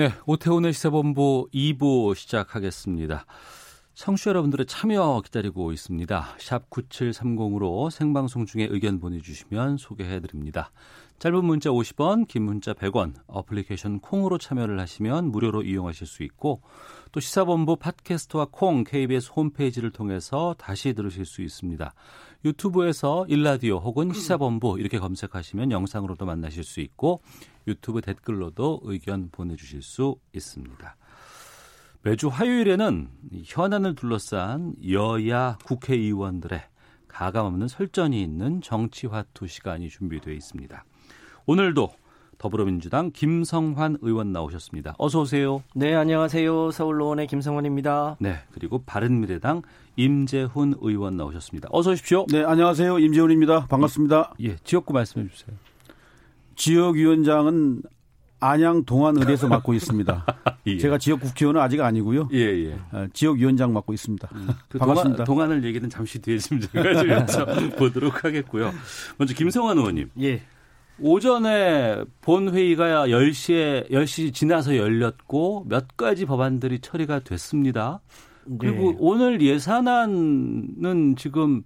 네, 오태훈의 시사본부 2부 시작하겠습니다. 청취자 여러분들의 참여 기다리고 있습니다. 샵 9730으로 생방송 중에 의견 보내주시면 소개해드립니다. 짧은 문자 50원, 긴 문자 100원, 어플리케이션 콩으로 참여를 하시면 무료로 이용하실 수 있고 또 시사본부 팟캐스트와 콩 KBS 홈페이지를 통해서 다시 들으실 수 있습니다. 유튜브에서 일라디오 혹은 시사본부 이렇게 검색하시면 영상으로도 만나실 수 있고 유튜브 댓글로도 의견 보내주실 수 있습니다. 매주 화요일에는 현안을 둘러싼 여야 국회의원들의 가감없는 설전이 있는 정치화투 시간이 준비되어 있습니다. 오늘도 더불어민주당 김성환 의원 나오셨습니다. 어서 오세요. 네, 안녕하세요. 서울로원의 김성환입니다. 네, 그리고 바른미래당 임재훈 의원 나오셨습니다. 어서 오십시오. 네, 안녕하세요. 임재훈입니다. 반갑습니다. 예, 지역구 말씀해 주세요. 지역위원장은 안양 동안을에서 맡고 있습니다. 예. 제가 지역 국회의원은 아직 아니고요. 예, 예. 어, 지역 위원장 맡고 있습니다. 그 반갑습니다. 동안, 동안 을 얘기는 잠시 뒤에 좀 제가 좀 보도록 하겠고요. 먼저 김성환 의원님. 예. 오전에 본 회의가 10시에 10시 지나서 열렸고 몇 가지 법안들이 처리가 됐습니다. 그리고 네. 오늘 예산안은 지금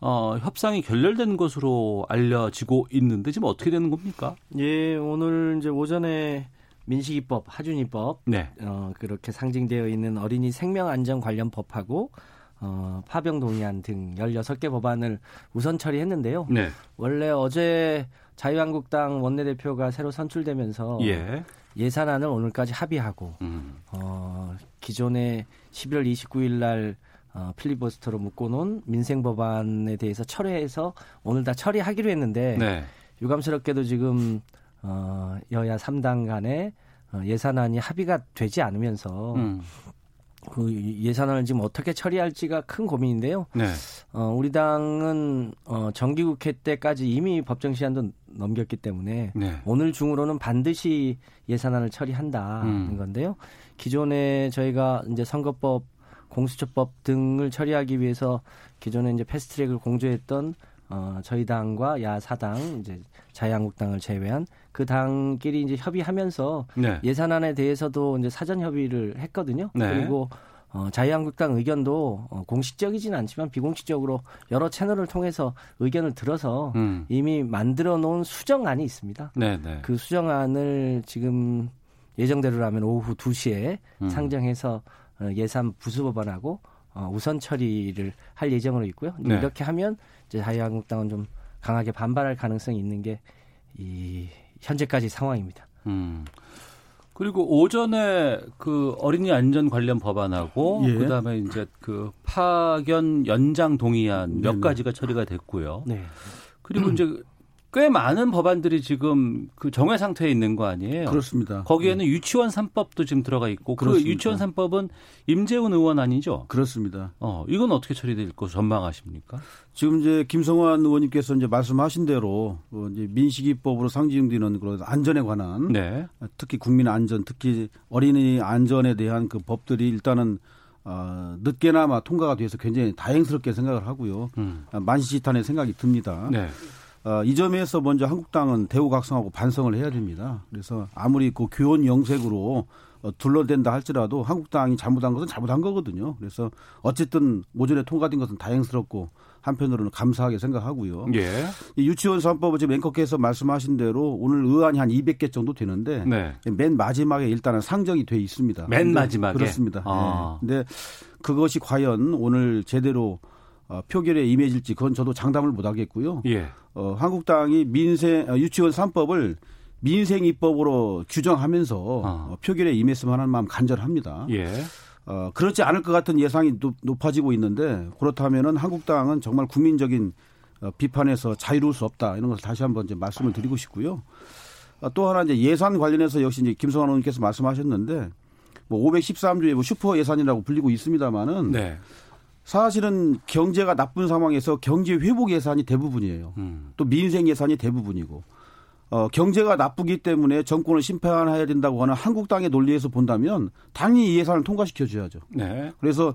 어, 협상이 결렬된 것으로 알려지고 있는데 지금 어떻게 되는 겁니까? 예, 오늘 이제 오전에 민식이법, 하준이법, 네. 어, 그렇게 상징되어 있는 어린이 생명 안전 관련 법하고 어, 파병 동의안 등 16개 법안을 우선 처리했는데요. 네. 원래 어제 자유한국당 원내대표가 새로 선출되면서 예. 예산안을 오늘까지 합의하고 음. 어, 기존에 11월 29일 날 어, 필리버스터로 묶어놓은 민생 법안에 대해서 철회해서 오늘 다 처리하기로 했는데 네. 유감스럽게도 지금 어, 여야 3당 간에 어, 예산안이 합의가 되지 않으면서 음. 그 예산안을 지금 어떻게 처리할지가 큰 고민인데요. 네. 어, 우리 당은 어, 정기국회 때까지 이미 법정 시한도 넘겼기 때문에 네. 오늘 중으로는 반드시 예산안을 처리한다는 음. 건데요. 기존에 저희가 이제 선거법, 공수처법 등을 처리하기 위해서 기존에 이제 패스트트랙을 공조했던 어, 저희 당과 야 사당 이제 자유한국당을 제외한 그 당끼리 이제 협의하면서 네. 예산안에 대해서도 이제 사전 협의를 했거든요. 네. 그리고 어, 자유한국당 의견도 어, 공식적이지는 않지만 비공식적으로 여러 채널을 통해서 의견을 들어서 음. 이미 만들어 놓은 수정안이 있습니다. 네, 네. 그 수정안을 지금 예정대로라면 오후 2시에 음. 상정해서 어, 예산 부수법안하고 어, 우선 처리를 할 예정으로 있고요. 네. 이렇게 하면 이제 자유한국당은 좀 강하게 반발할 가능성이 있는 게 이 현재까지 상황입니다. 음. 그리고 오전에 그 어린이 안전 관련 법안하고 예. 그다음에 이제 그 파견 연장 동의안 몇 네네. 가지가 처리가 됐고요. 네. 그리고 이제 꽤 많은 법안들이 지금 그 정회 상태에 있는 거 아니에요? 그렇습니다. 거기에는 유치원 3법도 지금 들어가 있고 그 그렇습니다. 유치원 3법은 임재훈 의원 아니죠? 그렇습니다. 어, 이건 어떻게 처리될 거 전망하십니까? 지금 이제 김성환 의원님께서 이제 말씀하신 대로 어, 이제 민식이법으로 상징되는 그런 안전에 관한 네. 특히 국민 안전, 특히 어린이 안전에 대한 그 법들이 일단은 어, 늦게나마 통과가 돼서 굉장히 다행스럽게 생각을 하고요. 음. 아, 만시지탄의 생각이 듭니다. 네. 어, 이 점에서 먼저 한국당은 대우각성하고 반성을 해야 됩니다. 그래서 아무리 그 교원 영색으로 어, 둘러댄다 할지라도 한국당이 잘못한 것은 잘못한 거거든요. 그래서 어쨌든 오전에 통과된 것은 다행스럽고 한편으로는 감사하게 생각하고요. 예. 이 유치원 3법을 지금 앵커께서 말씀하신 대로 오늘 의안이 한 200개 정도 되는데 네. 맨 마지막에 일단은 상정이 돼 있습니다. 맨 마지막에? 그렇습니다. 아. 네. 근데 그것이 과연 오늘 제대로 어, 표결에 임해질지 그건 저도 장담을 못 하겠고요. 예. 어, 한국당이 민생 어, 유치원 3법을 민생 입법으로 규정하면서 아. 어, 표결에 임했으면 하는 마음 간절합니다. 예. 어, 그렇지 않을 것 같은 예상이 높, 높아지고 있는데 그렇다면은 한국당은 정말 국민적인 어, 비판에서 자유로울 수 없다 이런 것을 다시 한번 이제 말씀을 드리고 싶고요. 어, 또 하나 이제 예산 관련해서 역시 이제 김성환 의원께서 말씀하셨는데 뭐 513조의 뭐 슈퍼 예산이라고 불리고 있습니다만은 네. 사실은 경제가 나쁜 상황에서 경제 회복 예산이 대부분이에요. 음. 또 민생 예산이 대부분이고 어, 경제가 나쁘기 때문에 정권을 심판해야 된다고 하는 한국당의 논리에서 본다면 당연히 이 예산을 통과시켜 줘야죠. 네. 그래서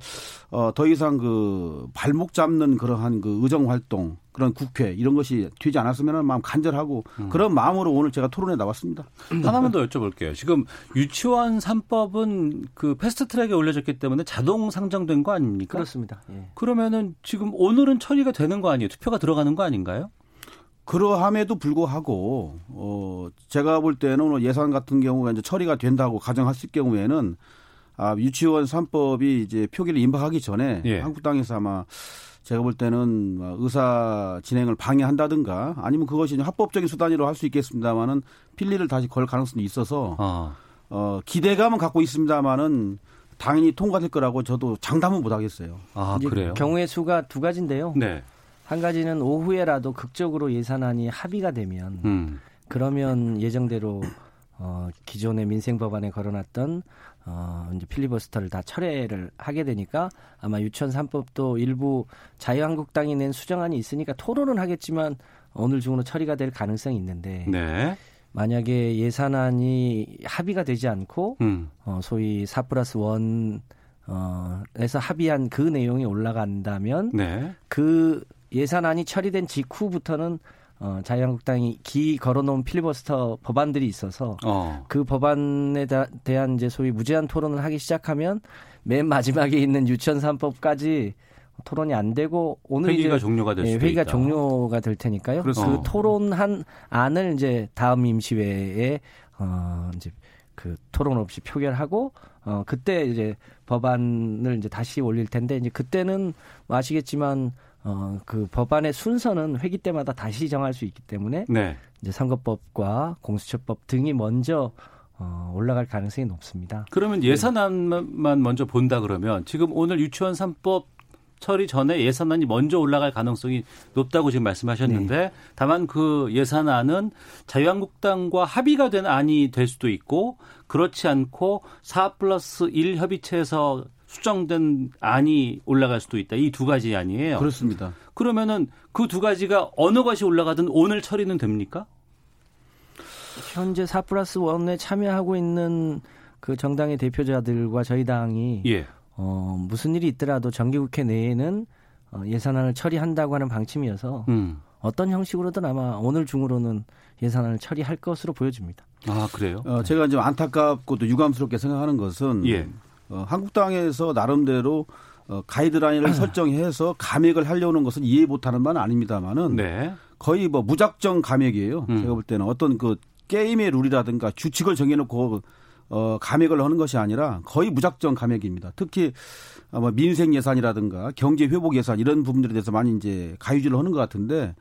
어, 더 이상 그 발목 잡는 그러한 그 의정 활동 그런 국회 이런 것이 되지 않았으면 마음 간절하고 음. 그런 마음으로 오늘 제가 토론에 나왔습니다. 하나만 더 여쭤볼게요. 지금 유치원 3법은 그 패스트 트랙에 올려졌기 때문에 자동 상정된 거 아닙니까? 그렇습니다. 예. 그러면은 지금 오늘은 처리가 되는 거 아니에요? 투표가 들어가는 거 아닌가요? 그러함에도 불구하고 어 제가 볼 때는 오늘 예산 같은 경우에 이제 처리가 된다고 가정했을 경우에는 아 유치원 3법이 이제 표기를 임박하기 전에 예. 한국당에서 아마 제가 볼 때는 뭐 의사 진행을 방해한다든가 아니면 그것이 합법적인 수단으로 할 수 있겠습니다만은 필리를 다시 걸 가능성이 있어서 아, 어 기대감은 갖고 있습니다만은 당연히 통과될 거라고 저도 장담은 못 하겠어요. 아 그래요? 경우의 수가 두 가지인데요. 네. 한 가지는 오후에라도 극적으로 예산안이 합의가 되면 음. 그러면 예정대로 어, 기존의 민생 법안에 걸어놨던 어, 이제 필리버스터를 다 철회를 하게 되니까 아마 유치원 3법도 일부 자유한국당이 낸 수정안이 있으니까 토론은 하겠지만 오늘 중으로 처리가 될 가능성이 있는데 네. 만약에 예산안이 합의가 되지 않고 음. 어, 소위 4 플러스 1 어, 에서 합의한 그 내용이 올라간다면 네. 그 예산안이 처리된 직후부터는 어, 자유한국당이 기 걸어놓은 필리버스터 법안들이 있어서 어. 그 법안에 다- 대한 이제 소위 무제한 토론을 하기 시작하면 맨 마지막에 있는 유치원 3법까지 토론이 안 되고 오늘 회기가 이제 종료가 될 예, 회기가 있다. 종료가 될 테니까요. 그 그렇습니다. 토론한 안을 이제 다음 임시회에 어 이제 그 토론 없이 표결하고 어 그때 이제 법안을 이제 다시 올릴 텐데 이제 그때는 뭐 아시겠지만 어 그 법안의 순서는 회기 때마다 다시 정할 수 있기 때문에 네. 이제 선거법과 공수처법 등이 먼저 어 올라갈 가능성이 높습니다. 그러면 예산안만 먼저 본다 그러면 지금 오늘 유치원 3법 처리 전에 예산안이 먼저 올라갈 가능성이 높다고 지금 말씀하셨는데 다만 그 예산안은 자유한국당과 합의가 된 안이 될 수도 있고 그렇지 않고 4 플러스 1 협의체에서 수정된 안이 올라갈 수도 있다. 이 두 가지 아니에요. 그렇습니다. 그러면은 그 두 가지가 어느 것이 올라가든 오늘 처리는 됩니까? 현재 4 플러스 1에 참여하고 있는 그 정당의 대표자들과 저희 당이 예. 어, 무슨 일이 있더라도 정기국회 내에는 어, 예산안을 처리한다고 하는 방침이어서 음. 어떤 형식으로든 아마 오늘 중으로는 예산안을 처리할 것으로 보여집니다. 아, 그래요? 어, 제가 이제 안타깝고 또 유감스럽게 생각하는 것은 예. 어, 한국당에서 나름대로 어, 가이드라인을 설정해서 감액을 하려는 것은 이해 못하는 바는 아닙니다만은 네. 거의 뭐 무작정 감액이에요. 음. 제가 볼 때는 어떤 그 게임의 룰이라든가 규칙을 정해놓고 어, 감액을 하는 것이 아니라 거의 무작정 감액입니다. 특히 아마 민생 예산이라든가 경제 회복 예산 이런 부분들에 대해서 많이 이제 가유지를 하는 것 같은데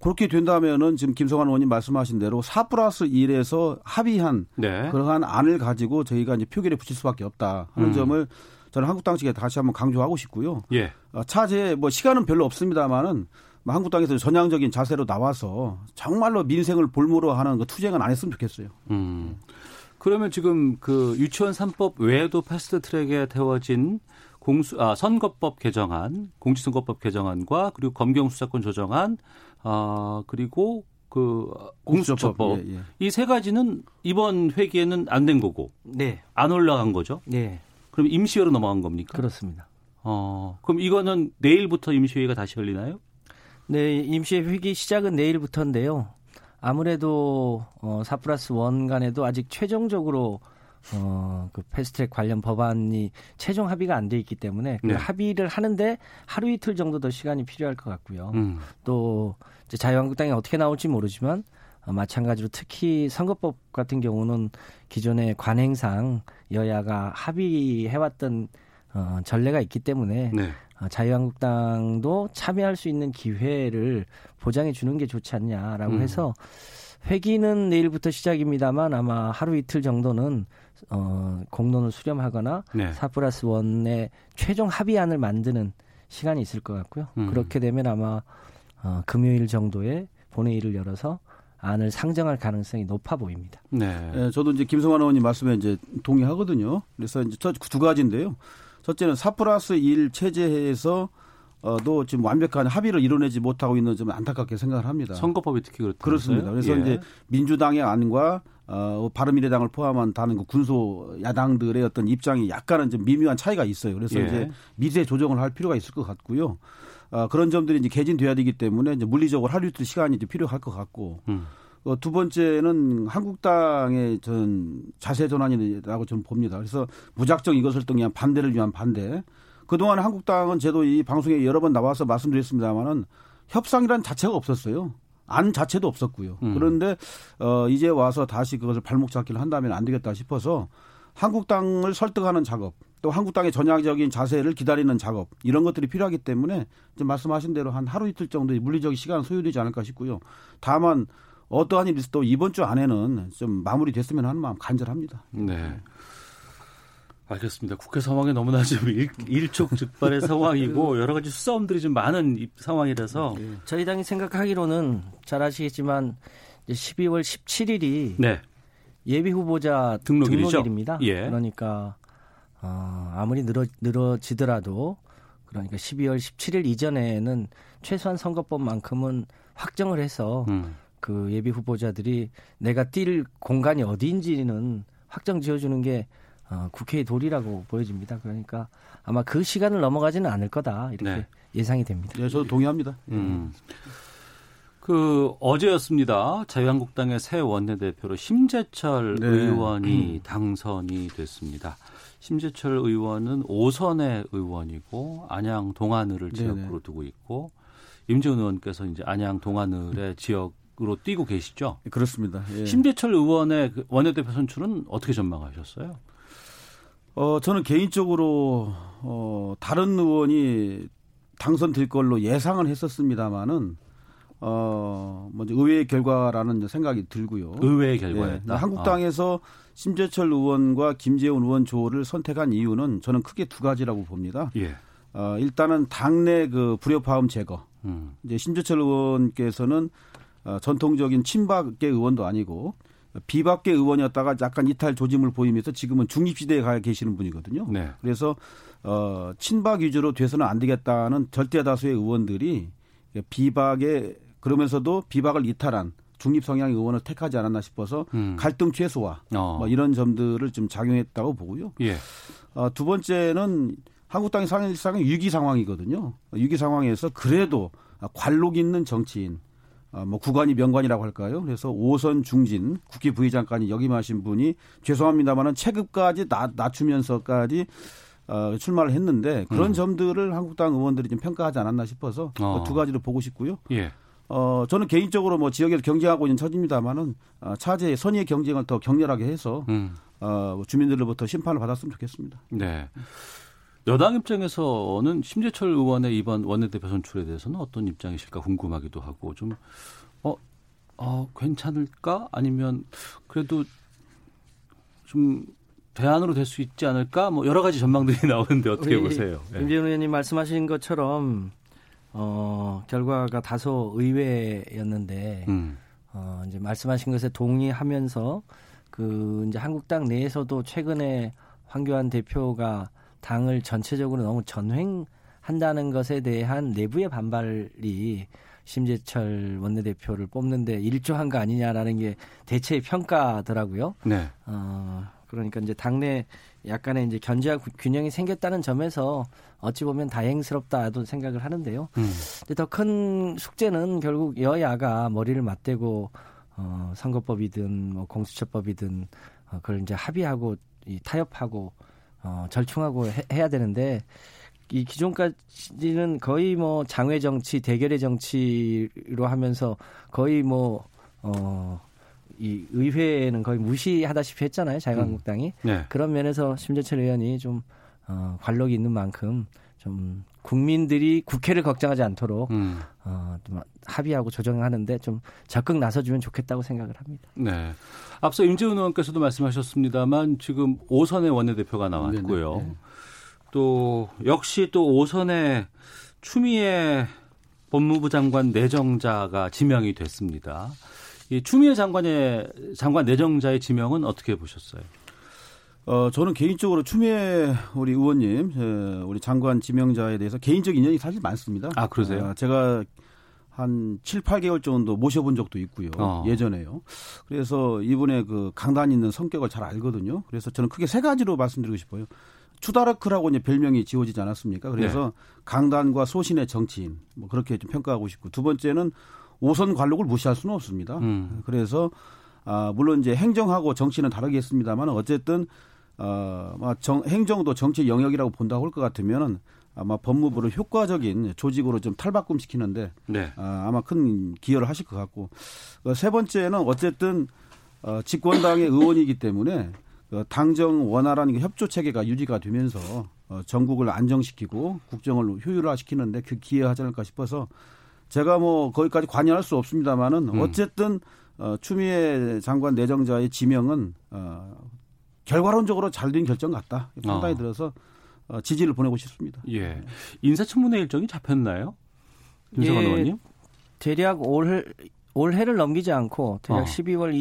그렇게 된다면은 지금 김성환 의원님 말씀하신 대로 4 플러스 1에서 합의한 네. 그러한 안을 가지고 저희가 이제 표결에 붙일 수밖에 없다 하는 음. 점을 저는 한국당 측에 다시 한번 강조하고 싶고요. 예. 어, 차제 뭐 시간은 별로 없습니다만은 뭐 한국당에서 전향적인 자세로 나와서 정말로 민생을 볼모로 하는 그 투쟁은 안 했으면 좋겠어요. 음. 그러면 지금 그 유치원 3법 외에도 패스트 트랙에 태워진 공수 아 선거법 개정안, 공직선거법 개정안과 그리고 검경 수사권 조정안 아 그리고 그 공수처법 예, 예. 이세 가지는 이번 회기에는 안 된 거고 네, 안 올라간 거죠. 네, 그럼 임시회로 넘어간 겁니까? 그렇습니다. 어, 그럼 이거는 내일부터 임시회가 다시 열리나요? 네, 임시회 회기 시작은 내일부터인데요. 아무래도 어, 4 플러스 1 간에도 아직 최종적으로 어, 그 패스트트랙 관련 법안이 최종 합의가 안 돼 있기 때문에 그 네. 합의를 하는데 하루 이틀 정도 더 시간이 필요할 것 같고요. 음. 또 이제 자유한국당이 어떻게 나올지 모르지만 어, 마찬가지로 특히 선거법 같은 경우는 기존의 관행상 여야가 합의해왔던 어, 전례가 있기 때문에 네. 어, 자유한국당도 참여할 수 있는 기회를 보장해 주는 게 좋지 않냐라고 음. 해서 회기는 내일부터 시작입니다만 아마 하루 이틀 정도는 어, 공론을 수렴하거나 네. 4 플러스 1의 최종 합의안을 만드는 시간이 있을 것 같고요. 음. 그렇게 되면 아마 어, 금요일 정도에 본회의를 열어서 안을 상정할 가능성이 높아 보입니다. 네. 예, 저도 이제 김성환 의원님 말씀에 이제 동의하거든요. 그래서 이제 두 가지인데요. 첫째는 4 플러스 1 체제에서 어도 지금 완벽한 합의를 이뤄내지 못하고 있는 좀 안타깝게 생각을 합니다. 선거법이 특히 그렇다. 그렇습니다. 그래서 예. 이제 민주당의 안과 어, 바른미래당을 포함한 다른 그 군소 야당들의 어떤 입장이 약간은 좀 미묘한 차이가 있어요. 그래서 예. 이제 미세 조정을 할 필요가 있을 것 같고요. 어, 그런 점들이 이제 개진돼야 되기 때문에 이제 물리적으로 하루 이틀 시간이 이제 필요할 것 같고 음. 어, 두 번째는 한국당의 전 자세 전환이라고 저는 봅니다. 그래서 무작정 이것을 또 그냥 반대를 위한 반대. 그동안 한국당은 저도 이 방송에 여러 번 나와서 말씀드렸습니다마는 협상이란 자체가 없었어요. 안 자체도 없었고요. 음. 그런데 어 이제 와서 다시 그것을 발목 잡기를 한다면 안 되겠다 싶어서 한국당을 설득하는 작업, 또 한국당의 전향적인 자세를 기다리는 작업 이런 것들이 필요하기 때문에 지금 말씀하신 대로 한 하루 이틀 정도의 물리적인 시간 소요되지 않을까 싶고요. 다만 어떠한 일이 있어도 이번 주 안에는 좀 마무리됐으면 하는 마음 간절합니다. 네. 알겠습니다. 국회 상황이 너무나 좀 일, 일촉즉발의 상황이고 여러 가지 수싸움들이 좀 많은 이- 상황이라서 저희 당이 생각하기로는 잘 아시겠지만 이제 12월 17일이 네. 예비 후보자 등록일이죠? 등록일입니다. 예. 그러니까 어, 아무리 늘어 늘어지더라도 그러니까 12월 17일 이전에는 최소한 선거법만큼은 확정을 해서 음. 그 예비 후보자들이 내가 뛸 공간이 어디인지는 확정 지어주는 게 어, 국회의 도리라고 보여집니다. 그러니까 아마 그 시간을 넘어가지는 않을 거다 이렇게 네. 예상이 됩니다. 네, 저도 동의합니다. 음. 그 어제였습니다. 자유한국당의 새 원내대표로 심재철 네. 의원이 당선이 됐습니다. 심재철 의원은 오선의 의원이고 안양 동안을을 네네. 지역으로 두고 있고 임재훈 의원께서 이제 안양 동안을의 지역 으로 뛰고 계시죠. 그렇습니다. 예. 심재철 의원의 그 원내대표 선출은 어떻게 전망하셨어요? 어, 저는 개인적으로 어, 다른 의원이 당선될 걸로 예상을 했었습니다마는 어, 먼저 의외의 결과라는 이제 생각이 들고요. 의외의 예, 결과였다. 한국당에서 심재철 의원과 김재훈 의원 조를 선택한 이유는 저는 크게 두 가지라고 봅니다. 아, 예. 어, 일단은 당내 그 불협화음 제거. 음. 이제 심재철 의원께서는 어, 전통적인 친박계 의원도 아니고 비박계 의원이었다가 약간 이탈 조짐을 보이면서 지금은 중립지대에 가 계시는 분이거든요. 네. 그래서 어, 친박 위주로 돼서는 안 되겠다는 절대 다수의 의원들이 비박에 그러면서도 비박을 이탈한 중립 성향의 의원을 택하지 않았나 싶어서 음. 갈등 최소화 어. 뭐 이런 점들을 좀 작용했다고 보고요. 예. 어, 두 번째는 한국당이 사실상 위기 상황이거든요. 위기 상황에서 그래도 관록 있는 정치인, 어, 뭐 구관이 명관이라고 할까요? 그래서 오선 중진 국회 부의장까지 역임하신 분이 죄송합니다만은 체급까지 낮, 낮추면서까지 어, 출마를 했는데 그런 음. 점들을 한국당 의원들이 좀 평가하지 않았나 싶어서 어. 그두 가지를 보고 싶고요. 예. 어, 저는 개인적으로 뭐 지역에서 경쟁하고 있는 처지입니다만은 어, 차제의 선의의 경쟁을 더 격렬하게 해서 음. 어, 주민들로부터 심판을 받았으면 좋겠습니다. 네. 여당 입장에서는 심재철 의원의 이번 원내대표 선출에 대해서는 어떤 입장이실까 궁금하기도 하고 좀 어, 어 괜찮을까 아니면 그래도 좀 대안으로 될 수 있지 않을까 뭐 여러 가지 전망들이 나오는데 어떻게 보세요? 예. 임재훈 의원님 말씀하신 것처럼 어, 결과가 다소 의외였는데 음. 어, 이제 말씀하신 것에 동의하면서 그 이제 한국당 내에서도 최근에 황교안 대표가 당을 전체적으로 너무 전횡한다는 것에 대한 내부의 반발이 심재철 원내대표를 뽑는데 일조한 거 아니냐라는 게 대체의 평가더라고요. 네. 어, 그러니까 이제 당내 약간의 이제 견제와 구- 균형이 생겼다는 점에서 어찌 보면 다행스럽다도 생각을 하는데요. 음. 더큰 숙제는 결국 여야가 머리를 맞대고 어, 선거법이든 뭐 공수처법이든 어, 그걸 이제 합의하고 이 타협하고 어, 절충하고 해, 해야 되는데 이 기존까지는 거의 뭐 장외 정치, 대결의 정치로 하면서 거의 뭐 어, 이 의회는 거의 무시하다시피 했잖아요. 자유한국당이. 네. 그런 면에서 심재철 의원이 좀 어, 관록이 있는 만큼 좀 국민들이 국회를 걱정하지 않도록 음. 어, 좀 합의하고 조정하는데 좀 적극 나서주면 좋겠다고 생각을 합니다. 네. 앞서 임재훈 의원께서도 말씀하셨습니다만 지금 오선의 원내대표가 나왔고요. 네네. 네. 또 역시 또 오선의 추미애 법무부 장관 내정자가 지명이 됐습니다. 이 추미애 장관의 장관 내정자의 지명은 어떻게 보셨어요? 어, 저는 개인적으로 추미애 우리 의원님, 우리 장관 지명자에 대해서 개인적 인연이 사실 많습니다. 아, 그러세요? 어, 제가 한 7, 8개월 정도 모셔본 적도 있고요. 어. 예전에요. 그래서 이분의 그 강단 있는 성격을 잘 알거든요. 그래서 저는 크게 세 가지로 말씀드리고 싶어요. 추다르크라고 이제 별명이 지어지지 않았습니까? 그래서 네. 강단과 소신의 정치인 뭐 그렇게 좀 평가하고 싶고 두 번째는 오선 관록을 무시할 수는 없습니다. 음. 그래서 아 물론 이제 행정하고 정치는 다르겠습니다만 어쨌든 어, 정, 행정도 정치 영역이라고 본다고 할 것 같으면은 아마 법무부를 효과적인 조직으로 좀 탈바꿈시키는데 네. 아, 아마 큰 기여를 하실 것 같고 어, 세 번째는 어쨌든 어, 집권당의 의원이기 때문에 어, 당정 원활한 협조 체계가 유지가 되면서 어, 전국을 안정시키고 국정을 효율화시키는데 그 기여하지 않을까 싶어서 제가 뭐 거기까지 관여할 수 없습니다만은 음. 어쨌든 어, 추미애 장관 내정자의 지명은 어, 결과론적으로 잘된 결정 같다. 판단이 어. 들어서 어, 지지를 보내고 싶습니다. 예. 인사청문회 일정이 잡혔나요? 윤석열 예, 의원님? 대략 올 올해를 넘기지 않고 대략 어. 12월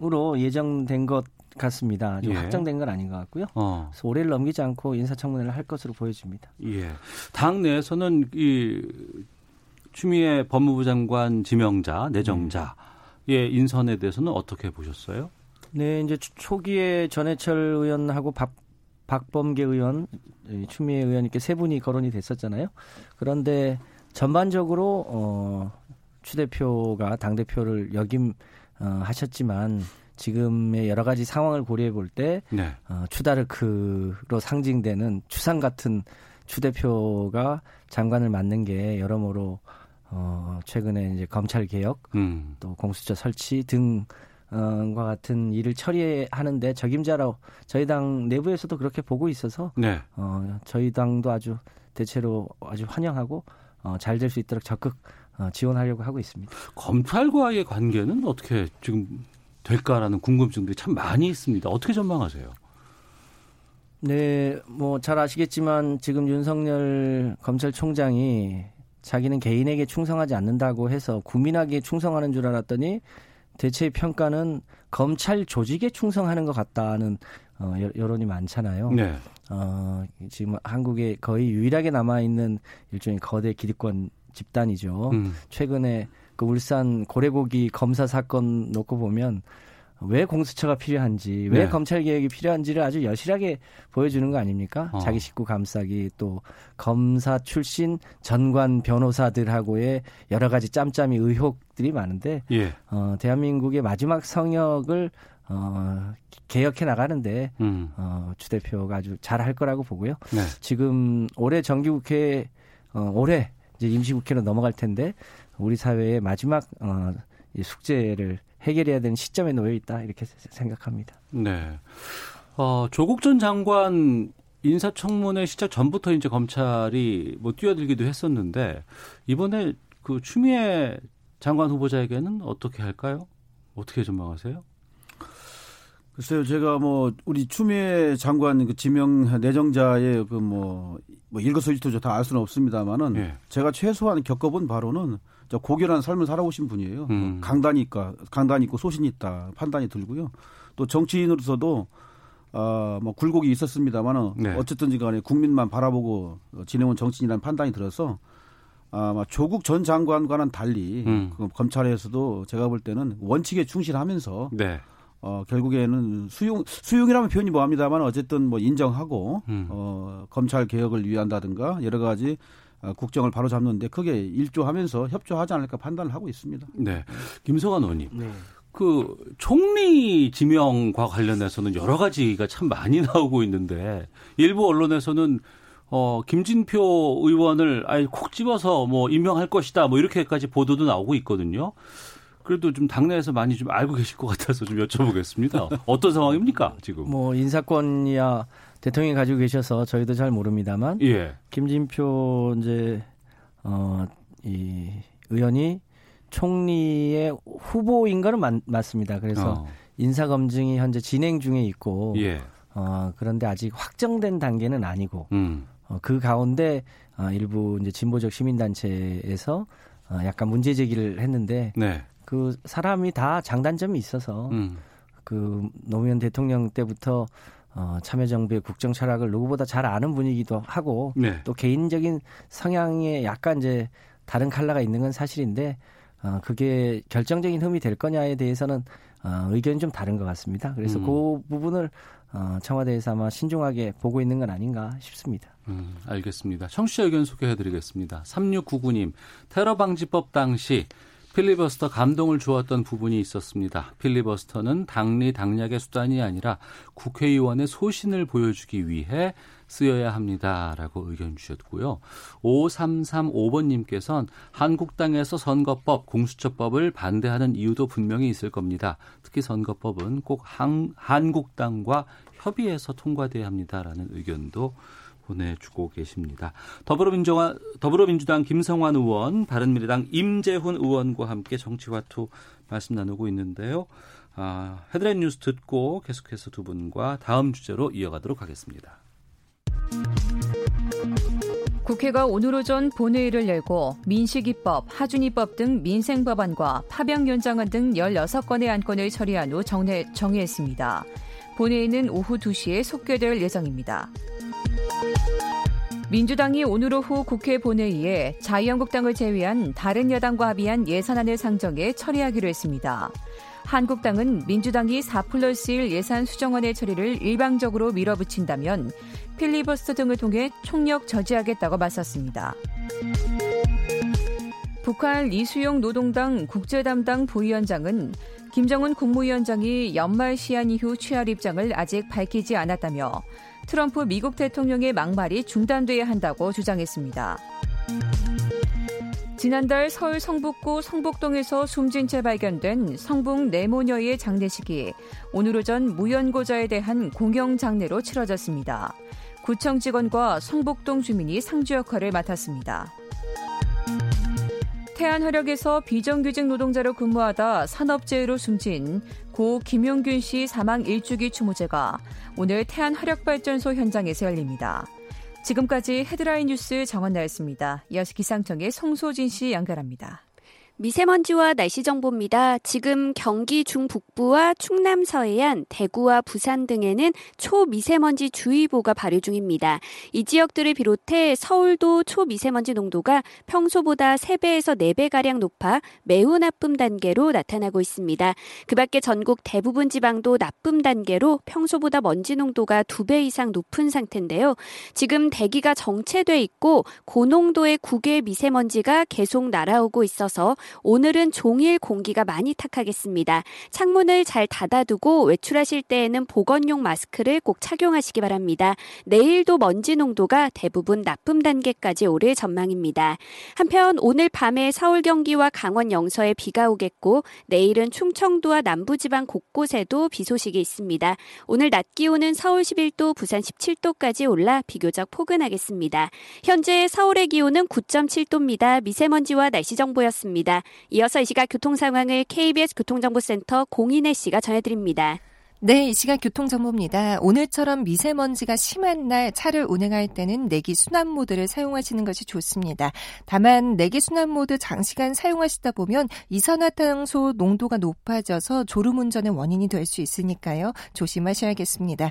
26일경으로 예정된 것 같습니다. 좀 예. 확정된 건 아닌 것 같고요. 어. 그래서 올해를 넘기지 않고 인사청문회를 할 것으로 보여집니다. 예. 당 내에서는 이 추미애 법무부 장관 지명자, 내정자 의 인선에 대해서는 어떻게 보셨어요? 네, 이제 초기에 전해철 의원하고 박, 박범계 의원, 추미애 의원 이렇게 세 분이 거론이 됐었잖아요. 그런데 전반적으로 어, 추 대표가 당 대표를 역임 어, 하셨지만 지금의 여러 가지 상황을 고려해 볼때 네. 어, 추다르크로 상징되는 추상 같은 추 대표가 장관을 맡는 게 여러모로 어, 최근에 이제 검찰 개혁, 음. 또 공수처 설치 등 과 같은 일을 처리하는데 적임자로 저희 당 내부에서도 그렇게 보고 있어서 네. 어, 저희 당도 아주 대체로 아주 환영하고 어, 잘 될 수 있도록 적극 어, 지원하려고 하고 있습니다. 검찰과의 관계는 어떻게 지금 될까라는 궁금증들이 참 많이 있습니다. 어떻게 전망하세요? 네, 뭐 잘 아시겠지만 지금 윤석열 검찰총장이 자기는 개인에게 충성하지 않는다고 해서 국민에게 충성하는 줄 알았더니 대체 평가는 검찰 조직에 충성하는 것 같다는 어, 여론이 많잖아요. 네. 어, 지금 한국에 거의 유일하게 남아 있는 일종의 거대 기득권 집단이죠. 음. 최근에 그 울산 고래고기 검사 사건 놓고 보면 왜 공수처가 필요한지, 왜 네. 검찰 개혁이 필요한지를 아주 여실하게 보여주는 거 아닙니까? 어. 자기 식구 감싸기, 또 검사 출신 전관 변호사들하고의 여러 가지 짬짬이 의혹들이 많은데, 예. 어, 대한민국의 마지막 성역을 어, 개혁해 나가는데 음. 어, 주 대표가 아주 잘 할 거라고 보고요. 네. 지금 올해 정기국회 어, 올해 이제 임시국회로 넘어갈 텐데 우리 사회의 마지막 어, 이 숙제를 해결해야 되는 시점에 놓여 있다 이렇게 생각합니다. 네. 어, 조국 전 장관 인사청문회 시작 전부터 이제 검찰이 뭐 뛰어들기도 했었는데 이번에 그 추미애 장관 후보자에게는 어떻게 할까요? 어떻게 전망하세요? 글쎄요, 제가 뭐 우리 추미애 장관 그 지명 내정자의 그뭐 뭐 일거수일투조 다알 수는 없습니다만은 예. 제가 최소한 겪어본 바로는 저 고결한 삶을 살아오신 분이에요. 음. 강단이 있까 강단이 있고 소신이 있다 판단이 들고요. 또 정치인으로서도 어뭐 굴곡이 있었습니다만은 네. 어쨌든지 간에 국민만 바라보고 진행한 정치인이라는 판단이 들어서 아마 조국 전 장관과는 달리 음. 그 검찰에서도 제가 볼 때는 원칙에 충실하면서 네. 어 결국에는 수용 수용이라면 표현이 뭐합니다만 어쨌든 뭐 인정하고 음. 어 검찰 개혁을 위한다든가 여러 가지 어, 국정을 바로 잡는데 크게 일조하면서 협조하지 않을까 판단을 하고 있습니다. 네. 김성환 의원님. 네. 그 총리 지명과 관련해서는 여러 가지가 참 많이 나오고 있는데 일부 언론에서는 어 김진표 의원을 아예 콕 집어서 뭐 임명할 것이다 뭐 이렇게까지 보도도 나오고 있거든요. 그래도 좀 당내에서 많이 좀 알고 계실 것 같아서 좀 여쭤보겠습니다. 어떤 상황입니까 지금? 뭐 인사권이야 대통령이 가지고 계셔서 저희도 잘 모릅니다만 예. 김진표 이제 어이 의원이 총리의 후보인 거는 맞, 맞습니다. 그래서 어. 인사 검증이 현재 진행 중에 있고 예. 어 그런데 아직 확정된 단계는 아니고 음. 어, 그 가운데 어, 일부 이제 진보적 시민단체에서 어, 약간 문제 제기를 했는데 네. 그 사람이 다 장단점이 있어서 음. 그 노무현 대통령 때부터 어, 참여정부의 국정 철학을 누구보다 잘 아는 분이기도 하고 네. 또 개인적인 성향에 약간 이제 다른 칼라가 있는 건 사실인데 어, 그게 결정적인 흠이 될 거냐에 대해서는 어, 의견이 좀 다른 것 같습니다. 그래서 음. 그 부분을 어, 청와대에서 아마 신중하게 보고 있는 건 아닌가 싶습니다. 음, 알겠습니다. 청취자 의견 소개해드리겠습니다. 3699님, 테러 방지법 당시 필리버스터 감동을 주었던 부분이 있었습니다. 필리버스터는 당리 당략의 수단이 아니라 국회의원의 소신을 보여주기 위해 쓰여야 합니다라고 의견 주셨고요. 5335번님께서는 한국당에서 선거법, 공수처법을 반대하는 이유도 분명히 있을 겁니다. 특히 선거법은 꼭 한, 한국당과 협의해서 통과돼야 합니다라는 의견도 보내주고 계십니다. 더불어민주당, 더불어민주당 김성환 의원, 바른미래당 임재훈 의원과 함께 정치화투 말씀 나누고 있는데요. 아, 헤드라인 뉴스 듣고 계속해서 두 분과 다음 주제로 이어가도록 하겠습니다. 국회가 오늘 오전 본회의를 열고 민식이법, 하준이법 등 민생법안과 파병연장안 등 16건의 안건을 처리한 후 정례, 정의했습니다. 본회의는 오후 2시에 속개될 예정입니다. 민주당이 오늘 오후 국회 본회의에 자유한국당을 제외한 다른 여당과 합의한 예산안을 상정해 처리하기로 했습니다. 한국당은 민주당이 4 플러스 1 예산 수정안의 처리를 일방적으로 밀어붙인다면 필리버스터 등을 통해 총력 저지하겠다고 맞섰습니다. 북한 이수용 노동당 국제담당 부위원장은 김정은 국무위원장이 연말 시한 이후 취할 입장을 아직 밝히지 않았다며 트럼프 미국 대통령의 막말이 중단돼야 한다고 주장했습니다. 지난달 서울 성북구 성북동에서 숨진 채 발견된 성북 네모녀의 장례식이 오늘 오전 무연고자에 대한 공영 장례로 치러졌습니다. 구청 직원과 성북동 주민이 상주 역할을 맡았습니다. 태안 화력에서 비정규직 노동자로 근무하다 산업재해로 숨진 고 김용균 씨 사망 일주기 추모제가 오늘 태안 화력발전소 현장에서 열립니다. 지금까지 헤드라인 뉴스 정원나였습니다. 이어서 기상청의 송소진 씨 연결합니다. 미세먼지와 날씨 정보입니다. 지금 경기 중북부와 충남 서해안, 대구와 부산 등에는 초미세먼지 주의보가 발효 중입니다. 이 지역들을 비롯해 서울도 초미세먼지 농도가 평소보다 3배에서 4배가량 높아 매우 나쁨 단계로 나타나고 있습니다. 그 밖에 전국 대부분 지방도 나쁨 단계로 평소보다 먼지 농도가 2배 이상 높은 상태인데요. 지금 대기가 정체돼 있고 고농도의 국외 미세먼지가 계속 날아오고 있어서 오늘은 종일 공기가 많이 탁하겠습니다. 창문을 잘 닫아두고 외출하실 때에는 보건용 마스크를 꼭 착용하시기 바랍니다. 내일도 먼지 농도가 대부분 나쁨 단계까지 오를 전망입니다. 한편 오늘 밤에 서울 경기와 강원 영서에 비가 오겠고 내일은 충청도와 남부지방 곳곳에도 비 소식이 있습니다. 오늘 낮 기온은 서울 11도, 부산 17도까지 올라 비교적 포근하겠습니다. 현재 서울의 기온은 9.7도입니다. 미세먼지와 날씨 정보였습니다. 이어서 이 시각 교통 상황을 KBS 교통정보센터 공인혜 씨가 전해드립니다. 네, 이 시각 교통정보입니다. 오늘처럼 미세먼지가 심한 날 차를 운행할 때는 내기 순환 모드를 사용하시는 것이 좋습니다. 다만 내기 순환 모드 장시간 사용하시다 보면 이산화탄소 농도가 높아져서 졸음 운전의 원인이 될 수 있으니까요. 조심하셔야겠습니다.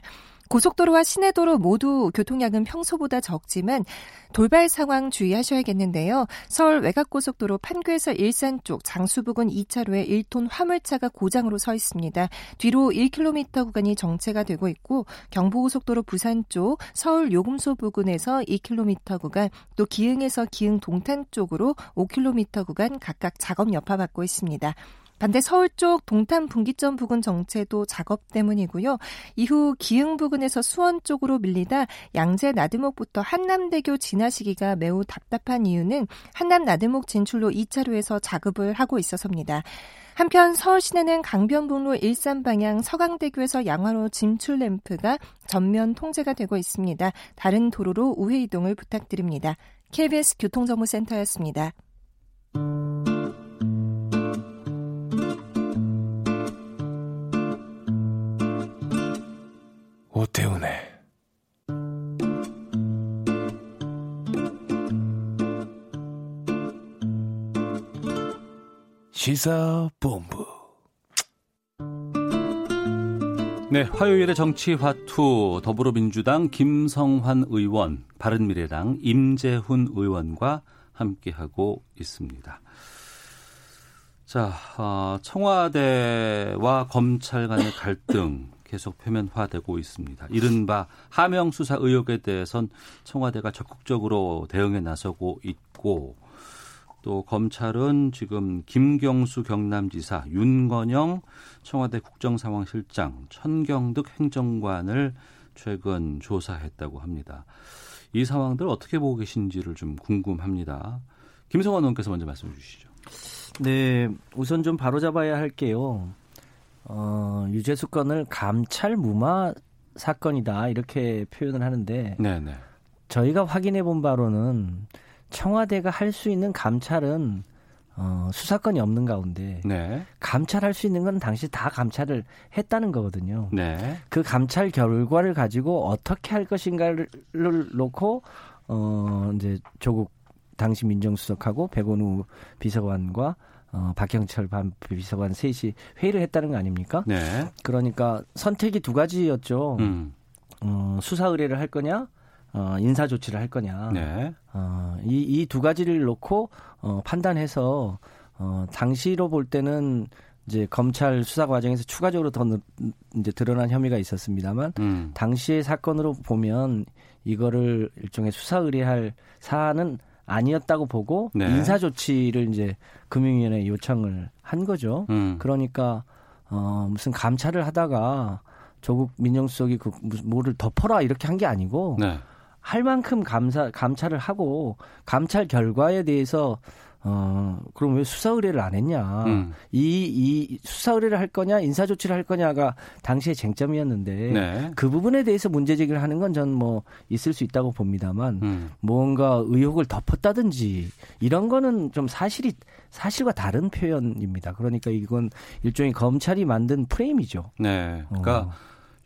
고속도로와 시내도로 모두 교통량은 평소보다 적지만 돌발 상황 주의하셔야겠는데요. 서울 외곽고속도로 판교에서 일산 쪽 장수 부근 2차로에 1톤 화물차가 고장으로 서 있습니다. 뒤로 1km 구간이 정체가 되고 있고 경부고속도로 부산 쪽 서울 요금소 부근에서 2km 구간 또 기흥에서 기흥 동탄 쪽으로 5km 구간 각각 작업 여파받고 있습니다. 반대 서울 쪽 동탄 분기점 부근 정체도 작업 때문이고요. 이후 기흥 부근에서 수원 쪽으로 밀리다 양재 나들목부터 한남대교 지나시기가 매우 답답한 이유는 한남 나들목 진출로 2차로에서 작업을 하고 있어서입니다. 한편 서울 시내는 강변북로 일산 방향 서강대교에서 양화로 진출 램프가 전면 통제가 되고 있습니다. 다른 도로로 우회 이동을 부탁드립니다. KBS 교통정보센터였습니다. 오태훈의 시사본부. 네, 화요일의 정치화투 더불어민주당 김성환 의원, 바른미래당 임재훈 의원과 함께하고 있습니다. 자, 어, 청와대와 검찰 간의 갈등 계속 표면화되고 있습니다. 이른바 하명 수사 의혹에 대해선 청와대가 적극적으로 대응에 나서고 있고 또 검찰은 지금 김경수 경남지사, 윤건영 청와대 국정상황실장, 천경득 행정관을 최근 조사했다고 합니다. 이 상황들 어떻게 보고 계신지를 좀 궁금합니다. 김성환 의원께서 먼저 말씀해 주시죠. 네, 우선 좀 바로잡아야 할게요. 어, 유재수 건을 감찰 무마 사건이다 이렇게 표현을 하는데 네네. 저희가 확인해 본 바로는 청와대가 할 수 있는 감찰은 어, 수사권이 없는 가운데 네. 감찰할 수 있는 건 당시 다 감찰을 했다는 거거든요. 네. 그 감찰 결과를 가지고 어떻게 할 것인가를 놓고 어 이제 조국 당시 민정수석하고 백원우 비서관과 어 박경철 반 비서관 셋이 회의를 했다는 거 아닙니까? 네. 그러니까 선택이 두 가지였죠. 음. 어, 수사 의뢰를 할 거냐, 어, 인사 조치를 할 거냐. 네. 어, 이, 이 두 가지를 놓고, 어, 판단해서, 어, 당시로 볼 때는 이제 검찰 수사 과정에서 추가적으로 더 느- 이제 드러난 혐의가 있었습니다만, 음. 당시의 사건으로 보면 이거를 일종의 수사 의뢰할 사안은 아니었다고 보고, 네. 인사 조치를 이제 금융위원회에 요청을 한 거죠. 음. 그러니까, 어, 무슨 감찰을 하다가 조국 민정수석이 그 뭐를 덮어라 이렇게 한 게 아니고, 네. 할 만큼 감사 감찰을 하고 감찰 결과에 대해서 어 그럼 왜 수사 의뢰를 안 했냐 음. 이 이 수사 의뢰를 할 거냐 인사 조치를 할 거냐가 당시의 쟁점이었는데 네. 그 부분에 대해서 문제 제기를 하는 건 전 뭐 있을 수 있다고 봅니다만 음. 뭔가 의혹을 덮었다든지 이런 거는 좀 사실이 사실과 다른 표현입니다. 그러니까 이건 일종의 검찰이 만든 프레임이죠. 네. 그러니까 어.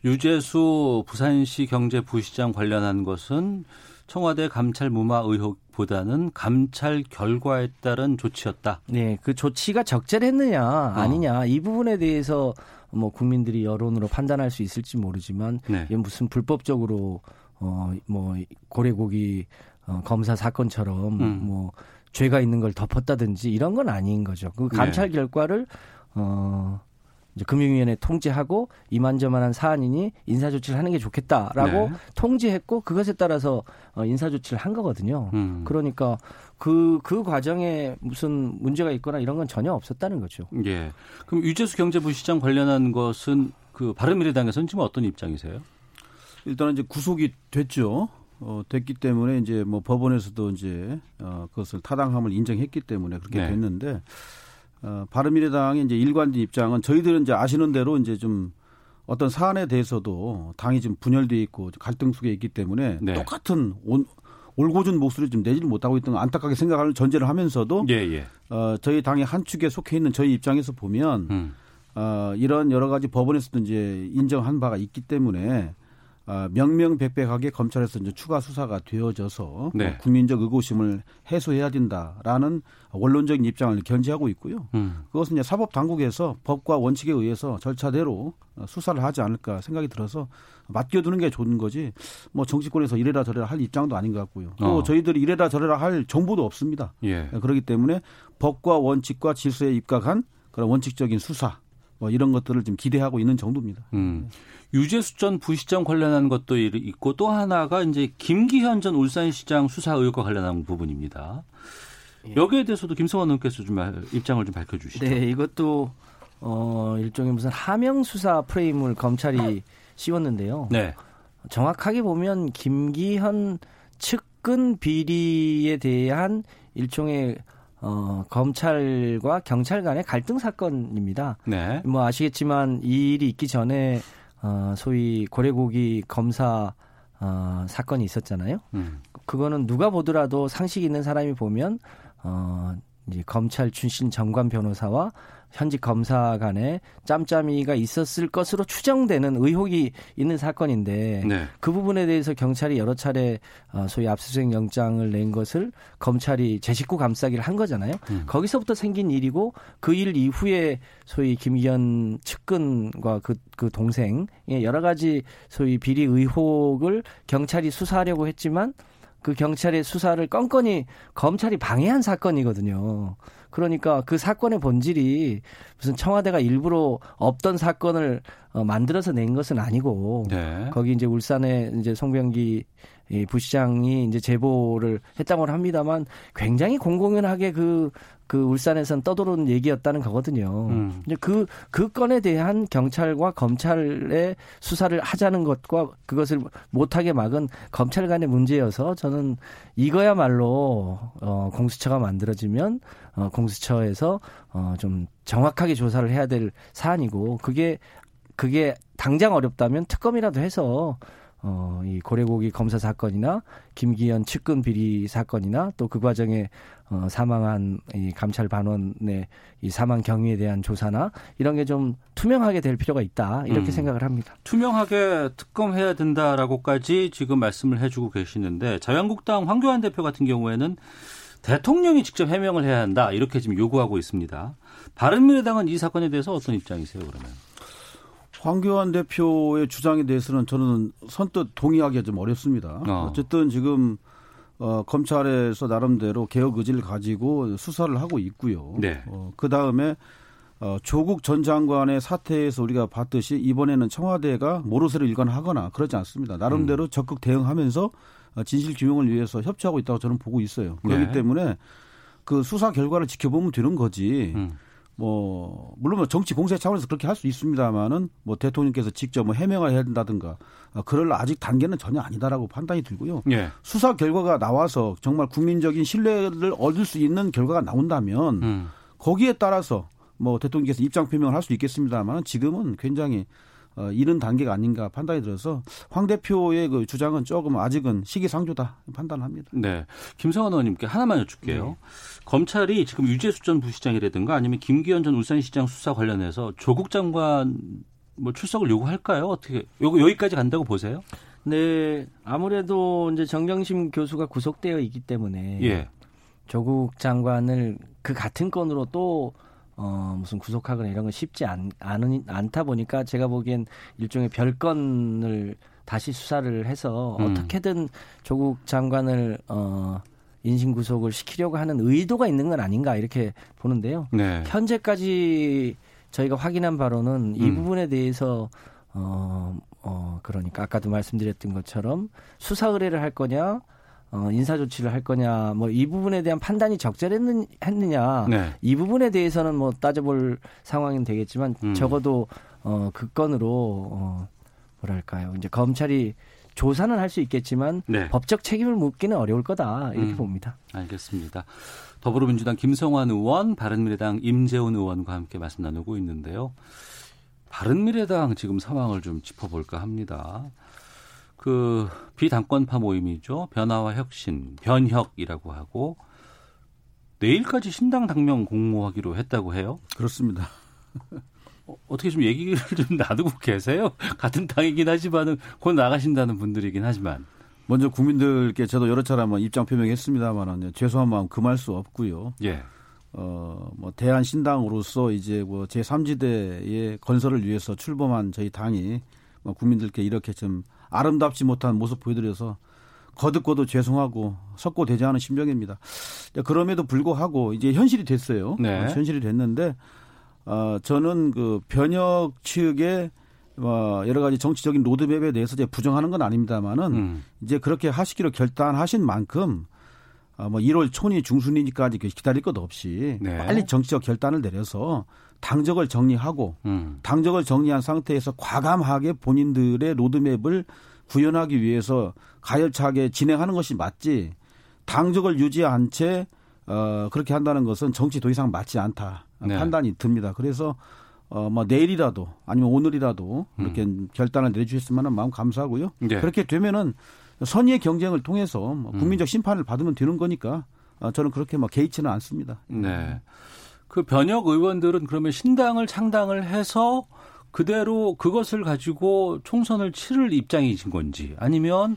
유재수 부산시 경제부시장 관련한 것은 청와대 감찰 무마 의혹보다는 감찰 결과에 따른 조치였다. 네, 그 조치가 적절했느냐 아니냐 이 부분에 대해서 뭐 국민들이 여론으로 판단할 수 있을지 모르지만 네. 이게 무슨 불법적으로 어뭐 고래고기 어, 검사 사건처럼 음. 뭐 죄가 있는 걸 덮었다든지 이런 건 아닌 거죠. 그 감찰 네. 결과를 어 이제 금융위원회 통지하고 이만저만한 사안이니 인사 조치를 하는 게 좋겠다라고 네. 통지했고 그것에 따라서 어, 인사 조치를 한 거거든요. 음. 그러니까 그, 그 과정에 무슨 문제가 있거나 이런 건 전혀 없었다는 거죠. 예. 그럼 유재수 경제부시장 관련한 것은 그 바른미래당에서는 지금 어떤 입장이세요? 일단은 이제 구속이 됐죠. 어, 됐기 때문에 이제 뭐 법원에서도 이제 어, 그것을 타당함을 인정했기 때문에 그렇게 네. 됐는데 어, 바른미래당의 이제 일관된 입장은 저희들은 이제 아시는 대로 이제 좀 어떤 사안에 대해서도 당이 지금 분열돼 있고 갈등 속에 있기 때문에 네. 똑같은 온, 올고준 목소리를 좀 내지를 못하고 있던 걸 안타깝게 생각하는 전제를 하면서도 예, 예. 어, 저희 당의 한 축에 속해 있는 저희 입장에서 보면 음. 어, 이런 여러 가지 법원에서도 이제 인정한 바가 있기 때문에 어, 명명백백하게 검찰에서 이제 추가 수사가 되어져서 네. 뭐 국민적 의구심을 해소해야 된다라는 원론적인 입장을 견지하고 있고요. 음. 그것은 이제 사법 당국에서 법과 원칙에 의해서 절차대로 어, 수사를 하지 않을까 생각이 들어서 맡겨두는 게 좋은 거지. 뭐 정치권에서 이래라 저래라 할 입장도 아닌 것 같고요. 또 어. 저희들이 이래라 저래라 할 정보도 없습니다. 예. 그렇기 때문에 법과 원칙과 질서에 입각한 그런 원칙적인 수사 뭐 이런 것들을 좀 기대하고 있는 정도입니다. 음. 유재수 전 부시장 관련한 것도 있고 또 하나가 이제 김기현 전 울산시장 수사 의혹과 관련한 부분입니다. 여기에 대해서도 김성환 의원께서 좀 말- 입장을 좀 밝혀주시죠. 네, 이것도 어 일종의 무슨 하명 수사 프레임을 검찰이 씌웠는데요. 네. 정확하게 보면 김기현 측근 비리에 대한 일종의 어 검찰과 경찰 간의 갈등 사건입니다. 네. 뭐 아시겠지만 이 일이 있기 전에 어 소위 고래고기 검사 어 사건이 있었잖아요. 음. 그거는 누가 보더라도 상식 있는 사람이 보면 어 이제 검찰 출신 정관 변호사와 현직 검사 간에 짬짬이가 있었을 것으로 추정되는 의혹이 있는 사건인데 네. 그 부분에 대해서 경찰이 여러 차례 어, 소위 압수수색 영장을 낸 것을 검찰이 제 식구 감싸기를 한 거잖아요. 음. 거기서부터 생긴 일이고 그 일 이후에 소위 김기현 측근과 그, 그 동생 여러 가지 소위 비리 의혹을 경찰이 수사하려고 했지만 그 경찰의 수사를 건건이 검찰이 방해한 사건이거든요. 그러니까 그 사건의 본질이 무슨 청와대가 일부러 없던 사건을 어, 만들어서 낸 것은 아니고 네. 거기 이제 울산에 이제 송병기 이 부시장이 이제 제보를 했다고 합니다만 굉장히 공공연하게 그, 그 울산에선 떠도는 얘기였다는 거거든요. 음. 이제 그, 그 건에 대한 경찰과 검찰의 수사를 하자는 것과 그것을 못하게 막은 검찰 간의 문제여서 저는 이거야말로, 어, 공수처가 만들어지면, 어, 공수처에서, 어, 좀 정확하게 조사를 해야 될 사안이고, 그게, 그게 당장 어렵다면 특검이라도 해서 어, 이 고래고기 검사 사건이나 김기현 측근 비리 사건이나 또 그 과정에 어, 사망한 이 감찰 반원의 이 사망 경위에 대한 조사나 이런 게 좀 투명하게 될 필요가 있다 이렇게 음. 생각을 합니다. 투명하게 특검해야 된다라고까지 지금 말씀을 해주고 계시는데 자유한국당 황교안 대표 같은 경우에는 대통령이 직접 해명을 해야 한다 이렇게 지금 요구하고 있습니다. 바른미래당은 이 사건에 대해서 어떤 입장이세요 그러면? 황교안 대표의 주장에 대해서는 저는 선뜻 동의하기가 좀 어렵습니다. 어. 어쨌든 지금 어, 검찰에서 나름대로 개혁 의지를 가지고 수사를 하고 있고요. 네. 어, 그 다음에 어, 조국 전 장관의 사태에서 우리가 봤듯이 이번에는 청와대가 모르쇠로 일관하거나 그러지 않습니다. 나름대로 음. 적극 대응하면서 어, 진실 규명을 위해서 협조하고 있다고 저는 보고 있어요. 그렇기 네. 때문에 그 수사 결과를 지켜보면 되는 거지. 음. 뭐 물론 뭐 정치 공세 차원에서 그렇게 할 수 있습니다만은 뭐 대통령께서 직접 뭐 해명을 해야 된다든가 어, 그럴 아직 단계는 전혀 아니다라고 판단이 들고요. 예. 수사 결과가 나와서 정말 국민적인 신뢰를 얻을 수 있는 결과가 나온다면 음. 거기에 따라서 뭐 대통령께서 입장 표명을 할 수 있겠습니다만 지금은 굉장히 어, 이른 단계가 아닌가 판단이 들어서 황 대표의 그 주장은 조금 아직은 시기상조다 판단합니다. 네. 김성환 의원님께 하나만 여쭐게요. 네. 검찰이 지금 유재수 전 부시장이라든가 아니면 김기현 전 울산시장 수사 관련해서 조국 장관 뭐 출석을 요구할까요? 어떻게 요거 여기까지 간다고 보세요? 네, 아무래도 이제 정경심 교수가 구속되어 있기 때문에 예. 조국 장관을 그 같은 건으로 또 어, 무슨 구속하거나 이런 건 쉽지 않, 않은, 않다 보니까 제가 보기엔 일종의 별건을 다시 수사를 해서 음. 어떻게든 조국 장관을 어, 인신 구속을 시키려고 하는 의도가 있는 건 아닌가 이렇게 보는데요. 네. 현재까지 저희가 확인한 바로는 이 음. 부분에 대해서 어, 어, 그러니까 아까도 말씀드렸던 것처럼 수사 의뢰를 할 거냐, 어, 인사 조치를 할 거냐, 뭐 이 부분에 대한 판단이 적절했느냐, 네. 이 부분에 대해서는 뭐 따져볼 상황은 되겠지만 음. 적어도 어, 그 건으로 어, 뭐랄까요, 이제 검찰이 조사는 할 수 있겠지만 네. 법적 책임을 묻기는 어려울 거다 이렇게 음. 봅니다. 알겠습니다. 더불어민주당 김성환 의원, 바른미래당 임재훈 의원과 함께 말씀 나누고 있는데요. 바른미래당 지금 상황을 좀 짚어볼까 합니다. 그 비당권파 모임이죠. 변화와 혁신, 변혁이라고 하고 내일까지 신당 당명 공모하기로 했다고 해요. 그렇습니다. 어, 어떻게 좀 얘기를 좀 나누고 계세요? 같은 당이긴 하지만은 곧 나가신다는 분들이긴 하지만. 먼저 국민들께 저도 여러 차례 한번 입장 표명했습니다만은 죄송한 마음 금할 수 없고요. 예. 어, 뭐, 대한 신당으로서 이제 뭐 제3지대의 건설을 위해서 출범한 저희 당이 뭐 국민들께 이렇게 좀 아름답지 못한 모습 보여드려서 거듭거듭 죄송하고 석고대죄하는 심정입니다. 그럼에도 불구하고 이제 현실이 됐어요. 네. 어, 현실이 됐는데, 어, 저는 그 변혁 측의 뭐 여러 가지 정치적인 로드맵에 대해서 이제 부정하는 건 아닙니다만은 음. 이제 그렇게 하시기로 결단하신 만큼 아, 뭐 1월 초니 중순이니까지 기다릴 것 없이 네. 빨리 정치적 결단을 내려서 당적을 정리하고 음. 당적을 정리한 상태에서 과감하게 본인들의 로드맵을 구현하기 위해서 가열차게 진행하는 것이 맞지 당적을 유지한 채 어, 그렇게 한다는 것은 정치 더 이상 맞지 않다 네. 판단이 듭니다. 그래서 어, 뭐 내일이라도 아니면 오늘이라도 이렇게 결단을 내주셨으면 마음 감사하고요. 네. 그렇게 되면은 선의의 경쟁을 통해서 뭐 국민적 심판을 받으면 되는 거니까 어, 저는 그렇게 막 개의치는 않습니다. 네. 그 변혁 의원들은 그러면 신당을 창당을 해서 그대로 그것을 가지고 총선을 치를 입장이신 건지 아니면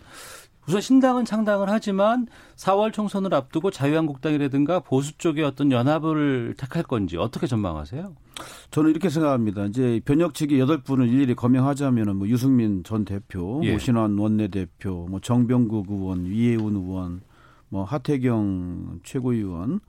우선 신당은 창당을 하지만 4월 총선을 앞두고 자유한국당이라든가 보수 쪽의 어떤 연합을 택할 건지 어떻게 전망하세요? 저는 이렇게 생각합니다. 이제 변혁 측이 여덟 분을 일일이 거명하자면은 뭐 유승민 전 대표, 예. 오신환 원내대표, 뭐 정병국 의원, 이해운 의원, 뭐 하태경 최고위원,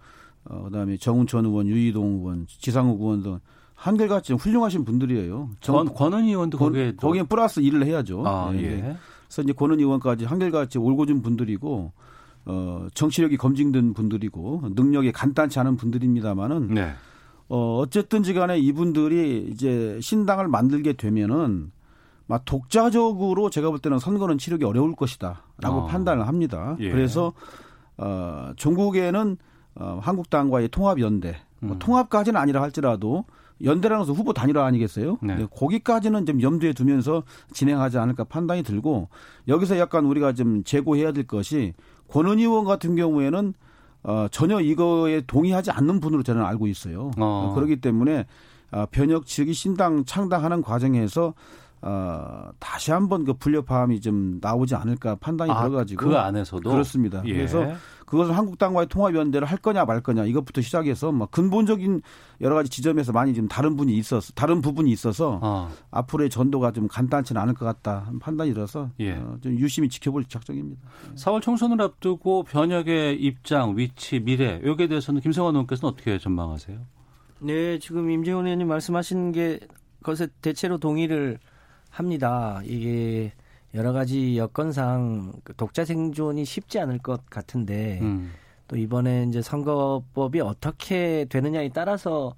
어, 그다음에 정운천 의원, 유이동 의원, 지상욱 의원 등 한결같이 훌륭하신 분들이에요. 권, 권은 의원도 거기에 거, 기에 플러스 일을 해야죠. 아, 네. 예. 그래서 이제 권은 의원까지 한결같이 올고준 분들이고 어, 정치력이 검증된 분들이고 능력이 간단치 않은 분들입니다만은 네. 어, 어쨌든지 간에 이분들이 이제 신당을 만들게 되면은 막 독자적으로 제가 볼 때는 선거는 치르기 어려울 것이다라고 어. 판단을 합니다. 예. 그래서 어, 전국에는 어, 한국당과의 통합 연대, 뭐 음. 통합까지는 아니라 할지라도 연대라는 것은 후보 단일화 아니겠어요? 네. 네, 거기까지는 좀 염두에 두면서 진행하지 않을까 판단이 들고 여기서 약간 우리가 좀 재고해야 될 것이 권은 의원 같은 경우에는 어, 전혀 이거에 동의하지 않는 분으로 저는 알고 있어요. 어. 그렇기 때문에 어, 변혁 측이 신당 창당하는 과정에서 어, 다시 한번 그 불협화음이 좀 나오지 않을까 판단이 아, 들어가지고 그 안에서도 그렇습니다. 예. 그래서 그것을 한국당과의 통합 연대를 할 거냐 말 거냐 이것부터 시작해서 뭐 근본적인 여러 가지 지점에서 많이 좀 다른 분이 있어서 다른 부분이 있어서 어. 앞으로의 전도가 좀 간단치는 않을 것 같다 하는 판단이 들어서 예. 어, 좀 유심히 지켜볼 작정입니다. 4월 총선을 앞두고 변혁의 입장, 위치, 미래 여기에 대해서는 김성환 의원께서는 어떻게 전망하세요? 네, 지금 임재훈 의원님 말씀하신 게 것에 대체로 동의를 합니다. 이게 여러 가지 여건상 그 독자 생존이 쉽지 않을 것 같은데 음. 또 이번에 이제 선거법이 어떻게 되느냐에 따라서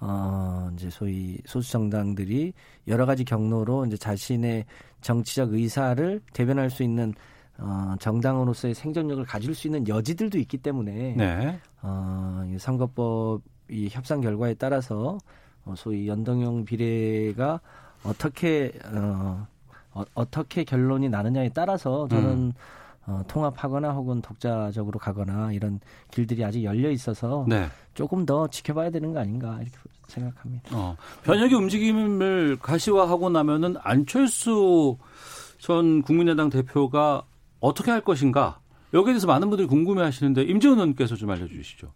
어 이제 소위 소수 정당들이 여러 가지 경로로 이제 자신의 정치적 의사를 대변할 수 있는 어 정당으로서의 생존력을 가질 수 있는 여지들도 있기 때문에 네. 어, 이 선거법 이 협상 결과에 따라서 어, 소위 연동형 비례가 어떻게 어, 어, 어 떻게 결론이 나느냐에 따라서 저는 음. 어, 통합하거나 혹은 독자적으로 가거나 이런 길들이 아직 열려 있어서 네. 조금 더 지켜봐야 되는 거 아닌가 이렇게 생각합니다. 어, 변혁의 움직임을 가시화하고 나면은 안철수 전 국민의당 대표가 어떻게 할 것인가? 여기에 대해서 많은 분들이 궁금해하시는데 임재훈 의원께서 좀 알려주시죠.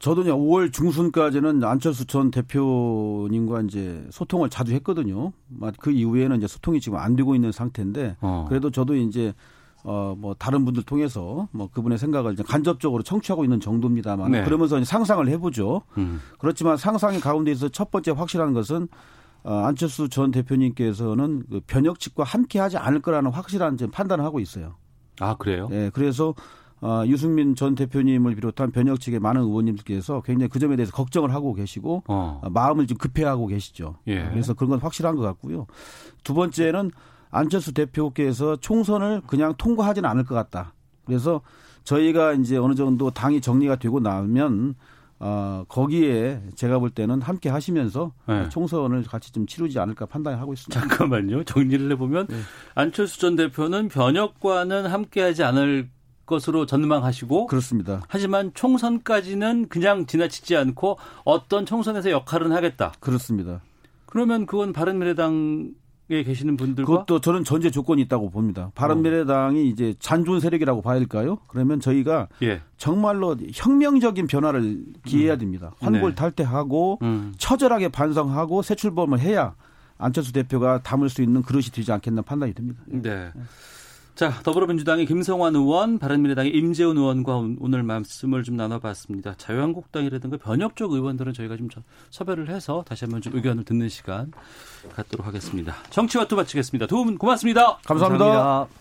저도 이제 5월 중순까지는 안철수 전 대표님과 이제 소통을 자주 했거든요. 막그 이후에는 이제 소통이 지금 안 되고 있는 상태인데 어. 그래도 저도 이제 어 뭐 다른 분들 통해서 뭐 그분의 생각을 이제 간접적으로 청취하고 있는 정도입니다만 네. 그러면서 상상을 해보죠. 음. 그렇지만 상상의 가운데에서 첫 번째 확실한 것은 어, 안철수 전 대표님께서는 그 변혁 측과 함께 하지 않을 거라는 확실한 지금 판단을 하고 있어요. 아 그래요? 예, 그래서 어, 유승민 전 대표님을 비롯한 변혁 측의 많은 의원님들께서 굉장히 그 점에 대해서 걱정을 하고 계시고 어. 어, 마음을 좀 급해하고 계시죠. 예. 그래서 그런 건 확실한 것 같고요. 두 번째는 안철수 대표께서 총선을 그냥 통과하지는 않을 것 같다. 그래서 저희가 이제 어느 정도 당이 정리가 되고 나면 어, 거기에 제가 볼 때는 함께 하시면서 네. 총선을 같이 좀 치르지 않을까 판단하고 있습니다. 잠깐만요. 정리를 해보면 네. 안철수 전 대표는 변혁과는 함께 하지 않을 것으로 전망하시고 그렇습니다. 하지만 총선까지는 그냥 지나치지 않고 어떤 총선에서 역할은 하겠다. 그렇습니다. 그러면 그건 바른미래당 에 계시는 분들과 그것도 저는 전제 조건이 있다고 봅니다. 바른미래당이 이제 잔존 세력이라고 봐야 될까요? 그러면 저희가 예. 정말로 혁명적인 변화를 기해야 됩니다. 환골탈태하고 음. 처절하게 반성하고 새 출범을 해야 안철수 대표가 담을 수 있는 그릇이 되지 않겠나 판단이 듭니다. 네. 자, 더불어민주당의 김성환 의원, 바른미래당의 임재훈 의원과 오늘 말씀을 좀 나눠봤습니다. 자유한국당이라든가 변혁 쪽 의원들은 저희가 좀 섭외를 해서 다시 한번 좀 의견을 듣는 시간 갖도록 하겠습니다. 정치와투 마치겠습니다. 두분 고맙습니다. 감사합니다. 감사합니다.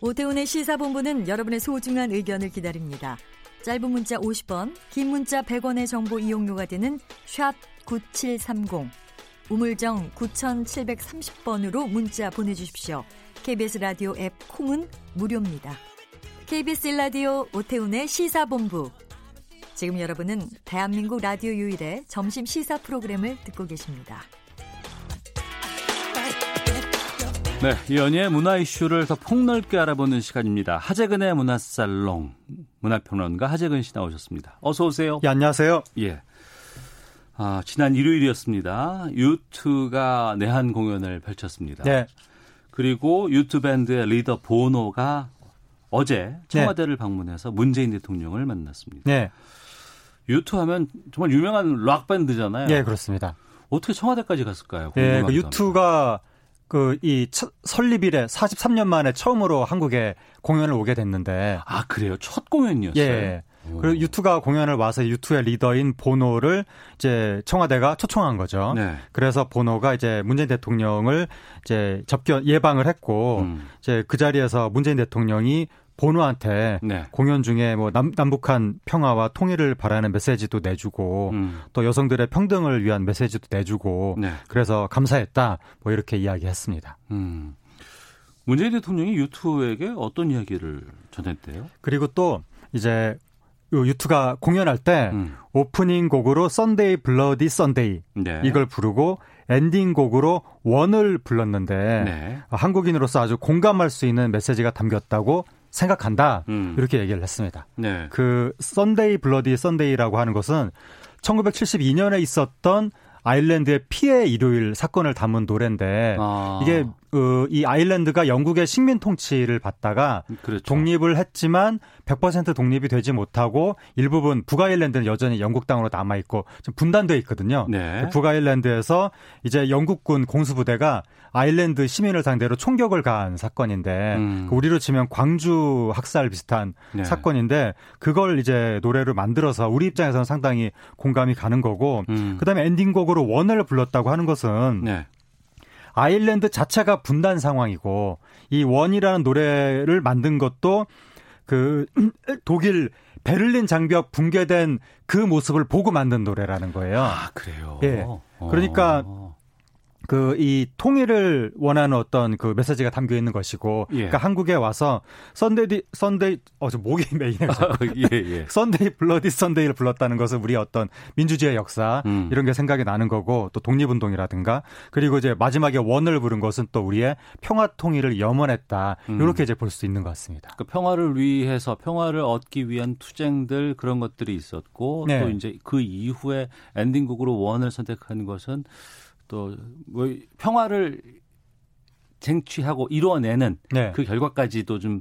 오태훈의 시사본부는 여러분의 소중한 의견을 기다립니다. 짧은 문자 50원, 긴 문자 100원의 정보 이용료가 되는 샵 9730, 우물정 9730번으로 문자 보내주십시오. KBS 라디오 앱 콩은 무료입니다. KBS 라디오 오태훈의 시사본부. 지금 여러분은 대한민국 라디오 유일의 점심 시사 프로그램을 듣고 계십니다. 네, 연예 문화 이슈를 더 폭넓게 알아보는 시간입니다. 하재근의 문화살롱 문화평론가 하재근 씨 나오셨습니다. 어서 오세요. 예, 안녕하세요. 예. 아, 지난 일요일이었습니다. 유투가 내한 공연을 펼쳤습니다. 네. 그리고 유투 밴드의 리더 보노가 어제 청와대를 네. 방문해서 문재인 대통령을 만났습니다. 네. 유투 하면 정말 유명한 락 밴드잖아요. 네, 그렇습니다. 어떻게 청와대까지 갔을까요? 예, 그 유투가 그 이 설립일에 43년 만에 처음으로 한국에 공연을 오게 됐는데 아 그래요 첫 공연이었어요. 예. 그리고 유투가 공연을 와서 유투의 리더인 보노를 이제 청와대가 초청한 거죠. 네. 그래서 보노가 이제 문재인 대통령을 이제 접견 예방을 했고 음. 이제 그 자리에서 문재인 대통령이 보노한테 네. 공연 중에 뭐 남, 남북한 평화와 통일을 바라는 메시지도 내주고 음. 또 여성들의 평등을 위한 메시지도 내주고 네. 그래서 감사했다 뭐 이렇게 이야기했습니다. 음. 문재인 대통령이 U2에게 어떤 이야기를 전했대요? 그리고 또 이제 U2가 공연할 때 음. 오프닝 곡으로 Sunday Bloody Sunday 이걸 부르고 엔딩 곡으로 One을 불렀는데 네. 한국인으로서 아주 공감할 수 있는 메시지가 담겼다고 생각한다. 음. 이렇게 얘기를 했습니다. 네. 그 Sunday Bloody Sunday라고 하는 것은 1972년에 있었던 아일랜드의 피해 일요일 사건을 담은 노래인데 아. 이게 어, 이 아일랜드가 영국의 식민 통치를 받다가 그렇죠. 독립을 했지만 100% 독립이 되지 못하고 일부분 북아일랜드는 여전히 영국 땅으로 남아 있고 좀 분단돼 있거든요. 네. 그 북아일랜드에서 이제 영국군 공수부대가 아일랜드 시민을 상대로 총격을 가한 사건인데 음. 그 우리로 치면 광주 학살 비슷한 네. 사건인데 그걸 이제 노래를 만들어서 우리 입장에서는 상당히 공감이 가는 거고 음. 그다음에 엔딩곡으로 One을 불렀다고 하는 것은 네. 아일랜드 자체가 분단 상황이고 이 One이라는 노래를 만든 것도 그 독일 베를린 장벽 붕괴된 그 모습을 보고 만든 노래라는 거예요. 아, 그래요? 예. 그러니까 어. 그 이 통일을 원하는 어떤 그 메시지가 담겨 있는 것이고 예. 그러니까 한국에 와서 Sunday Sunday 어저 목이 메이네 예, 예. Sunday Bloody Sunday를 불렀다는 것은 우리 어떤 민주주의 역사 음. 이런 게 생각이 나는 거고 또 독립운동이라든가 그리고 이제 마지막에 One을 부른 것은 또 우리의 평화 통일을 염원했다 음. 이렇게 이제 볼 수 있는 것 같습니다. 그 평화를 위해서 평화를 얻기 위한 투쟁들 그런 것들이 있었고 네. 또 이제 그 이후에 엔딩곡으로 One을 선택한 것은 또 뭐 평화를 쟁취하고 이루어내는 네. 그 결과까지도 좀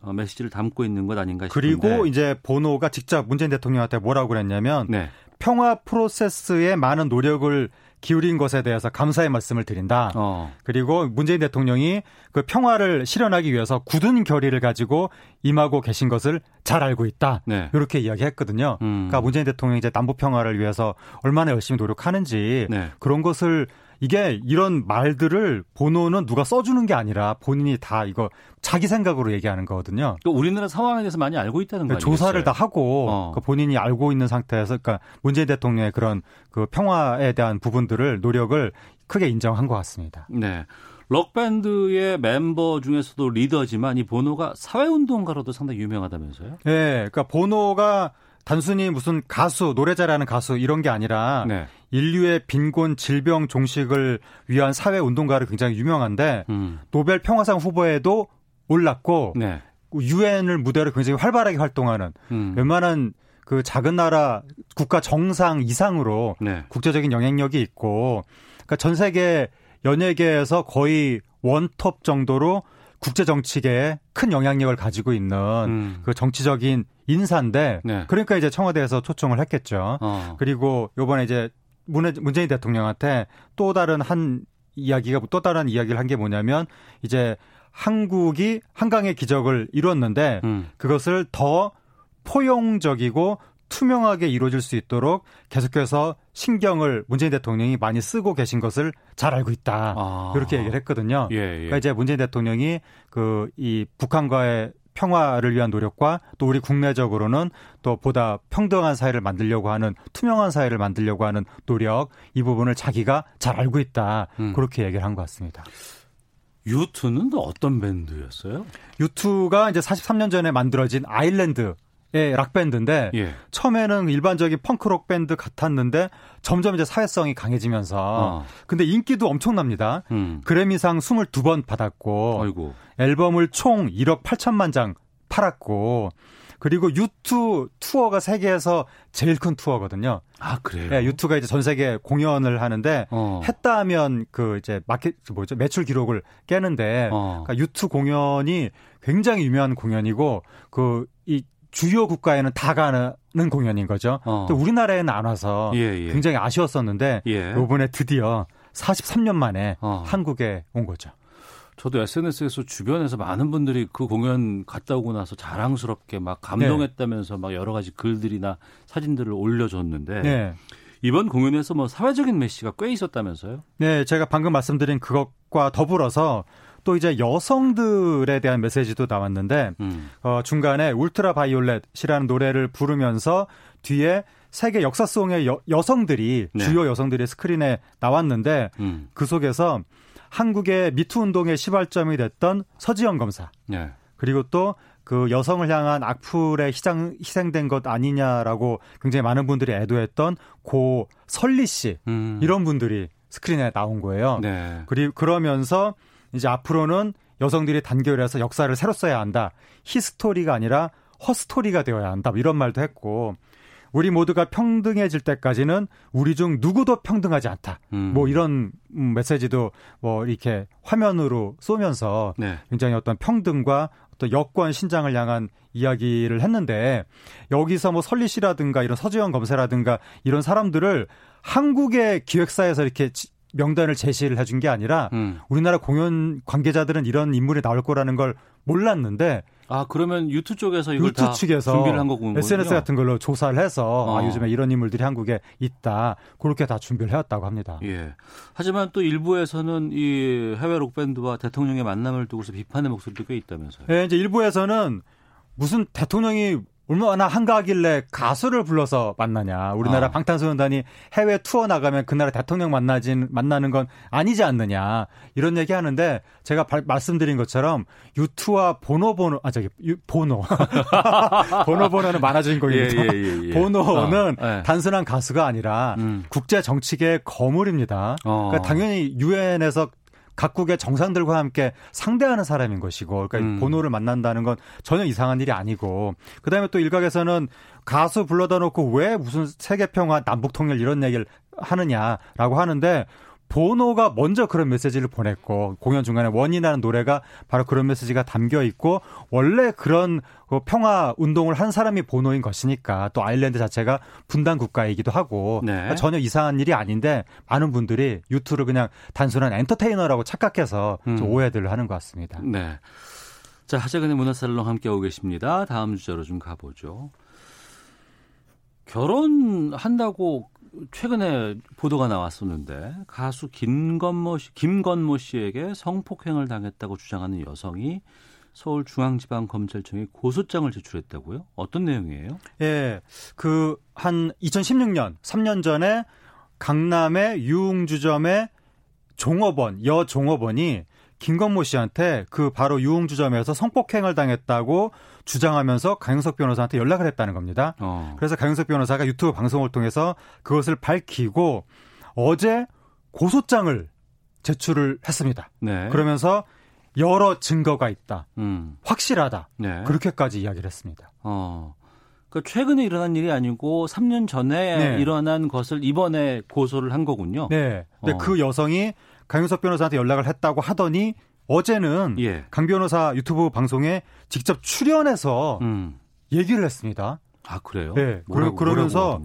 어, 메시지를 담고 있는 것 아닌가 싶은데 그리고 이제 보노가 직접 문재인 대통령한테 뭐라고 그랬냐면 네. 평화 프로세스에 많은 노력을 기울인 것에 대해서 감사의 말씀을 드린다. 어. 그리고 문재인 대통령이 그 평화를 실현하기 위해서 굳은 결의를 가지고 임하고 계신 것을 잘 알고 있다. 네. 이렇게 이야기했거든요. 음. 그러니까 문재인 대통령이 이제 남북 평화를 위해서 얼마나 열심히 노력하는지 네. 그런 것을 이게 이런 말들을 보노는 누가 써주는 게 아니라 본인이 다 이거 자기 생각으로 얘기하는 거거든요. 그러니까 우리나라 상황에 대해서 많이 알고 있다는 거죠. 그러니까 조사를 다 하고 어. 그 본인이 알고 있는 상태에서 그러니까 문재인 대통령의 그런 그 평화에 대한 부분들을 노력을 크게 인정한 것 같습니다. 네. 록밴드의 멤버 중에서도 리더지만 이 보노가 사회운동가로도 상당히 유명하다면서요? 네. 그러니까 보노가 단순히 무슨 가수, 노래 잘하는 가수 이런 게 아니라 네. 인류의 빈곤, 질병 종식을 위한 사회 운동가로 굉장히 유명한데 음. 노벨 평화상 후보에도 올랐고 네. 유엔을 무대로 굉장히 활발하게 활동하는 음. 웬만한 그 작은 나라 국가 정상 이상으로 네. 국제적인 영향력이 있고 그러니까 전 세계 연예계에서 거의 원톱 정도로 국제 정치계에 큰 영향력을 가지고 있는 음. 그 정치적인 인사인데 네. 그러니까 이제 청와대에서 초청을 했겠죠. 어. 그리고 요번에 이제 문재인 대통령한테 또 다른 한 이야기가 또 다른 이야기를 한 게 뭐냐면 이제 한국이 한강의 기적을 이뤘는데 음. 그것을 더 포용적이고 투명하게 이루어질 수 있도록 계속해서 신경을 문재인 대통령이 많이 쓰고 계신 것을 잘 알고 있다. 아. 이렇게 얘기를 했거든요. 예, 예. 그러니까 이제 문재인 대통령이 그 이 북한과의 평화를 위한 노력과 또 우리 국내적으로는 또 보다 평등한 사회를 만들려고 하는 투명한 사회를 만들려고 하는 노력 이 부분을 자기가 잘 알고 있다. 음. 그렇게 얘기를 한 것 같습니다. 유투는 또 어떤 밴드였어요? 유투가 이제 43년 전에 만들어진 아일랜드 락 밴드인데 예. 처음에는 일반적인 펑크록 밴드 같았는데 점점 이제 사회성이 강해지면서 어. 근데 인기도 엄청납니다. 음. 그래미상 22번 받았고 아이고. 앨범을 총 1억 8천만 장 팔았고 그리고 유투 투어가 세계에서 제일 큰 투어거든요. 아 그래요? 네, 유투가 이제 전 세계 공연을 하는데 어. 했다 하면 그 이제 마켓 그 뭐죠 매출 기록을 깨는데 어. 그러니까 유투 공연이 굉장히 유명한 공연이고 그 이 주요 국가에는 다 가는 공연인 거죠. 어. 또 우리나라에는 안 와서 예, 예. 굉장히 아쉬웠었는데 예. 이번에 드디어 43년 만에 어. 한국에 온 거죠. 저도 SNS에서 주변에서 많은 분들이 그 공연 갔다 오고 나서 자랑스럽게 막 감동했다면서 네. 막 여러 가지 글들이나 사진들을 올려줬는데 네. 이번 공연에서 뭐 사회적인 메시지가 꽤 있었다면서요? 네, 제가 방금 말씀드린 그것과 더불어서 또 이제 여성들에 대한 메시지도 나왔는데 음. 어, 중간에 Ultra Violet이라는 노래를 부르면서 뒤에 세계 역사 속의 여, 여성들이 네. 주요 여성들이 스크린에 나왔는데 음. 그 속에서 한국의 미투 운동의 시발점이 됐던 서지영 검사. 네. 그리고 또 그 여성을 향한 악플에 희생, 희생된 것 아니냐라고 굉장히 많은 분들이 애도했던 고 설리 씨. 음. 이런 분들이 스크린에 나온 거예요. 네. 그리 그러면서 이제 앞으로는 여성들이 단결해서 역사를 새로 써야 한다. 히스토리가 아니라 허스토리가 되어야 한다. 이런 말도 했고 우리 모두가 평등해질 때까지는 우리 중 누구도 평등하지 않다. 음. 뭐 이런 메시지도 뭐 이렇게 화면으로 쏘면서 네. 굉장히 어떤 평등과 어떤 여권 신장을 향한 이야기를 했는데 여기서 뭐 설리 씨라든가 이런 서지영 검사라든가 이런 사람들을 한국의 기획사에서 이렇게 명단을 제시를 해준 게 아니라 음. 우리나라 공연 관계자들은 이런 인물이 나올 거라는 걸 몰랐는데 아 그러면 유튜 쪽에서 이걸 유튜 측에서 준비를 한 거군요. SNS 같은 걸로 조사를 해서 아, 어. 아, 요즘에 이런 인물들이 한국에 있다 그렇게 다 준비를 해왔다고 합니다. 예. 하지만 또 일부에서는 이 해외 록 밴드와 대통령의 만남을 두고서 비판의 목소리도 꽤 있다면서요. 예, 이제 일부에서는 무슨 대통령이 얼마나 한가하길래 가수를 불러서 만나냐. 우리나라 아. 방탄소년단이 해외 투어 나가면 그 나라 대통령 만나진, 만나는 건 아니지 않느냐. 이런 얘기 하는데 제가 바, 말씀드린 것처럼 유투와 보노보노, 아, 저기, 유, 보노. 보노보노는 만화 주인공입니다. 예, 예, 예, 예. 보노는 어, 예. 단순한 가수가 아니라 음. 국제 정치계의 거물입니다. 어. 그러니까 당연히 유엔에서 각국의 정상들과 함께 상대하는 사람인 것이고 그러니까 음. 보노를 만난다는 건 전혀 이상한 일이 아니고 그다음에 또 일각에서는 가수 불러다 놓고 왜 무슨 세계 평화 남북 통일 이런 얘기를 하느냐라고 하는데 보노가 먼저 그런 메시지를 보냈고 공연 중간에 원이라는 노래가 바로 그런 메시지가 담겨 있고 원래 그런 그 평화 운동을 한 사람이 보노인 것이니까 또 아일랜드 자체가 분단 국가이기도 하고 네. 그러니까 전혀 이상한 일이 아닌데 많은 분들이 유튜를 그냥 단순한 엔터테이너라고 착각해서 음. 오해들을 하는 것 같습니다. 네. 자, 하재근의 문화살롱 함께하고 계십니다. 다음 주제로 좀 가보죠. 결혼한다고 최근에 보도가 나왔었는데 가수 김건모 씨, 김건모 씨에게 성폭행을 당했다고 주장하는 여성이 서울중앙지방검찰청에 고소장을 제출했다고요? 어떤 내용이에요? 예, 그 한 2016년 3년 전에 강남의 유흥주점의 종업원 여 종업원이 김건모 씨한테 그 바로 유흥주점에서 성폭행을 당했다고 주장하면서 강영석 변호사한테 연락을 했다는 겁니다. 어. 그래서 강영석 변호사가 유튜브 방송을 통해서 그것을 밝히고 어제 고소장을 제출을 했습니다. 네. 그러면서 여러 증거가 있다. 음. 확실하다. 네. 그렇게까지 이야기를 했습니다. 어. 그 최근에 일어난 일이 아니고 3년 전에 네. 일어난 것을 이번에 고소를 한 거군요. 네. 근데 어. 그 여성이 강윤석 변호사한테 연락을 했다고 하더니 어제는 예. 강 변호사 유튜브 방송에 직접 출연해서 음. 얘기를 했습니다. 아 그래요? 네. 뭐라고, 그러면서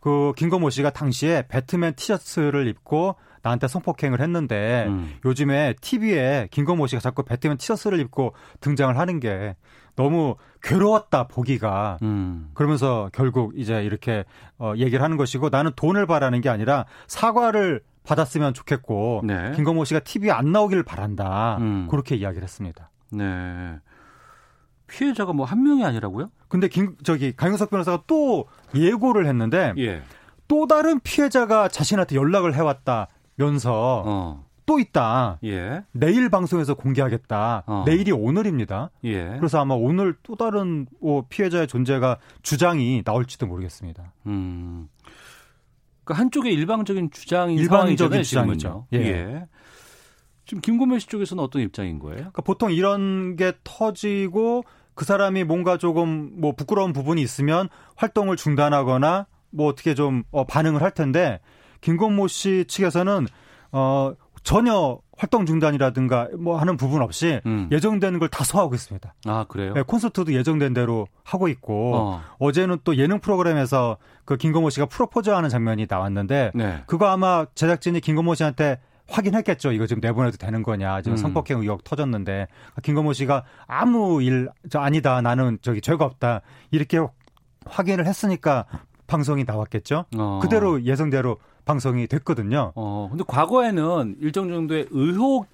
그 김건모 씨가 당시에 배트맨 티셔츠를 입고 나한테 성폭행을 했는데 음. 요즘에 TV에 김건모 씨가 자꾸 배트맨 티셔츠를 입고 등장을 하는 게 너무 괴로웠다 보기가 음. 그러면서 결국 이제 이렇게 어 얘기를 하는 것이고 나는 돈을 바라는 게 아니라 사과를 받았으면 좋겠고 네. 김건모 씨가 TV에 안 나오기를 바란다. 음. 그렇게 이야기를 했습니다. 네. 피해자가 뭐 한 명이 아니라고요? 근데 김 저기 강영석 변호사가 또 예고를 했는데 예. 또 다른 피해자가 자신한테 연락을 해왔다면서 어. 또 있다. 예. 내일 방송에서 공개하겠다. 어. 내일이 오늘입니다. 예. 그래서 아마 오늘 또 다른 뭐 피해자의 존재가 주장이 나올지도 모르겠습니다. 음. 그 한쪽의 일방적인 주장인 일방적인 주장이죠. 예. 예. 지금 김건모 씨 쪽에서는 어떤 입장인 거예요? 그러니까 보통 이런 게 터지고 그 사람이 뭔가 조금 뭐 부끄러운 부분이 있으면 활동을 중단하거나 뭐 어떻게 좀 어, 반응을 할 텐데 김건모 씨 측에서는 어 전혀 활동 중단이라든가 뭐 하는 부분 없이 음. 예정되는 걸 다 소화하고 있습니다. 아 그래요? 네, 콘서트도 예정된 대로 하고 있고 어. 제는또 예능 프로그램에서 그 김건모 씨가 프로포즈하는 장면이 나왔는데 네. 그거 아마 제작진이 김건모 씨한테 확인했겠죠. 이거 지금 내보내도 되는 거냐. 지금 음. 성폭행 의혹 터졌는데 김건모 씨가 아무 일 저 아니다. 나는 저기 죄가 없다. 이렇게 확인을 했으니까 방송이 나왔겠죠. 어. 그대로 예정대로 방송이 됐거든요. 어, 근데 과거에는 일정 정도의 의혹만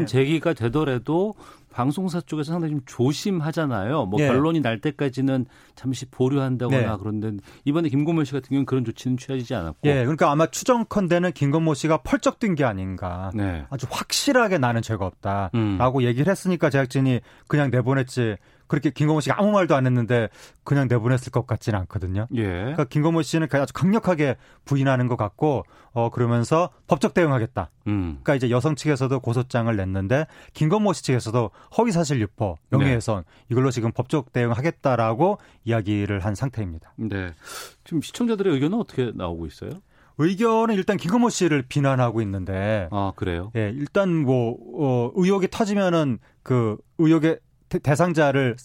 네. 제기가 되더라도 방송사 쪽에서 상당히 좀 조심하잖아요. 뭐 네. 결론이 날 때까지는 잠시 보류한다거나 네. 그런데 이번에 김건모 씨 같은 경우는 그런 조치는 취하지 않았고. 예, 그러니까 아마 추정컨대는 김건모 씨가 펄쩍 뛴 게 아닌가. 네. 아주 확실하게 나는 죄가 없다라고 음. 얘기를 했으니까 제작진이 그냥 내보냈지. 그렇게 김건모 씨가 아무 말도 안 했는데 그냥 내보냈을 것 같지는 않거든요. 예. 그러니까 김건모 씨는 아주 강력하게 부인하는 것 같고 어 그러면서 법적 대응하겠다. 음. 그러니까 이제 여성 측에서도 고소장을 냈는데 김건모 씨 측에서도 허위 사실 유포, 명예훼손 네. 이걸로 지금 법적 대응하겠다라고 이야기를 한 상태입니다. 네. 지금 시청자들의 의견은 어떻게 나오고 있어요? 의견은 일단 김건모 씨를 비난하고 있는데. 아, 그래요? 예, 일단 뭐, 어, 의혹이 터지면은 그 의혹의 대상자를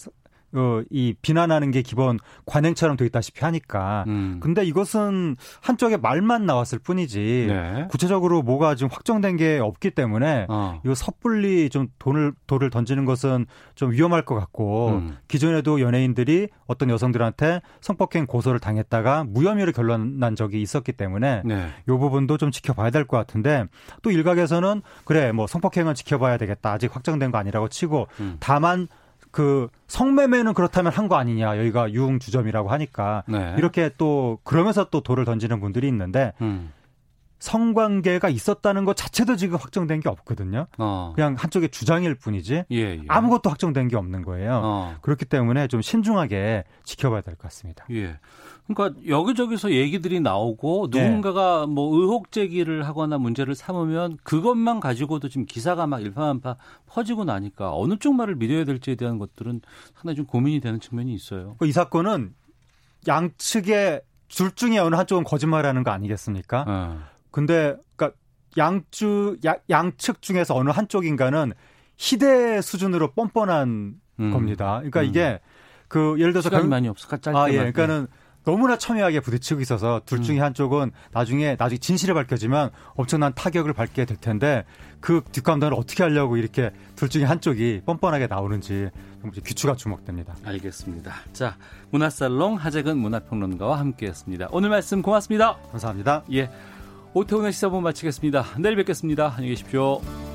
어, 이 비난하는 게 기본 관행처럼 돼 있다시피 하니까. 음. 근데 이것은 한쪽에 말만 나왔을 뿐이지 네. 구체적으로 뭐가 지금 확정된 게 없기 때문에 어. 이거 섣불리 좀 돈을 돈을 던지는 것은 좀 위험할 것 같고 음. 기존에도 연예인들이 어떤 여성들한테 성폭행 고소를 당했다가 무혐의로 결론난 적이 있었기 때문에 네. 이 부분도 좀 지켜봐야 될 것 같은데 또 일각에서는 그래 뭐 성폭행은 지켜봐야 되겠다 아직 확정된 거 아니라고 치고 음. 다만 그 성매매는 그렇다면 한 거 아니냐 여기가 유흥 주점이라고 하니까 네. 이렇게 또 그러면서 또 돌을 던지는 분들이 있는데 음. 성관계가 있었다는 것 자체도 지금 확정된 게 없거든요. 어. 그냥 한쪽의 주장일 뿐이지 예, 예. 아무것도 확정된 게 없는 거예요. 어. 그렇기 때문에 좀 신중하게 지켜봐야 될 것 같습니다. 예. 그러니까 여기저기서 얘기들이 나오고 네. 누군가가 네. 뭐 의혹 제기를 하거나 문제를 삼으면 그것만 가지고도 지금 기사가 막 일파만파 퍼지고 나니까 어느 쪽 말을 믿어야 될지에 대한 것들은 상당히 좀 고민이 되는 측면이 있어요. 이 사건은 양측의 둘 중에 어느 한쪽은 거짓말하는 거 아니겠습니까? 어. 근데 그러니까 양주 야, 양측 중에서 어느 한쪽인가는 희대 수준으로 뻔뻔한 음. 겁니다. 그러니까 음. 이게 그 예를 들어서 시간이 많이 없어. 짧게 아, 예. 그러니까는 너무나 첨예하게 부딪히고 있어서 둘 중에 음. 한쪽은 나중에 나중에 진실이 밝혀지면 엄청난 타격을 받게 될 텐데 그 뒷감당을 어떻게 하려고 이렇게 둘 중에 한쪽이 뻔뻔하게 나오는지 귀추가 주목됩니다. 알겠습니다. 자, 문화살롱 하재근 문화평론가와 함께했습니다. 오늘 말씀 고맙습니다. 감사합니다. 예. 오태훈의 시사본 마치겠습니다. 내일 뵙겠습니다. 안녕히 계십시오.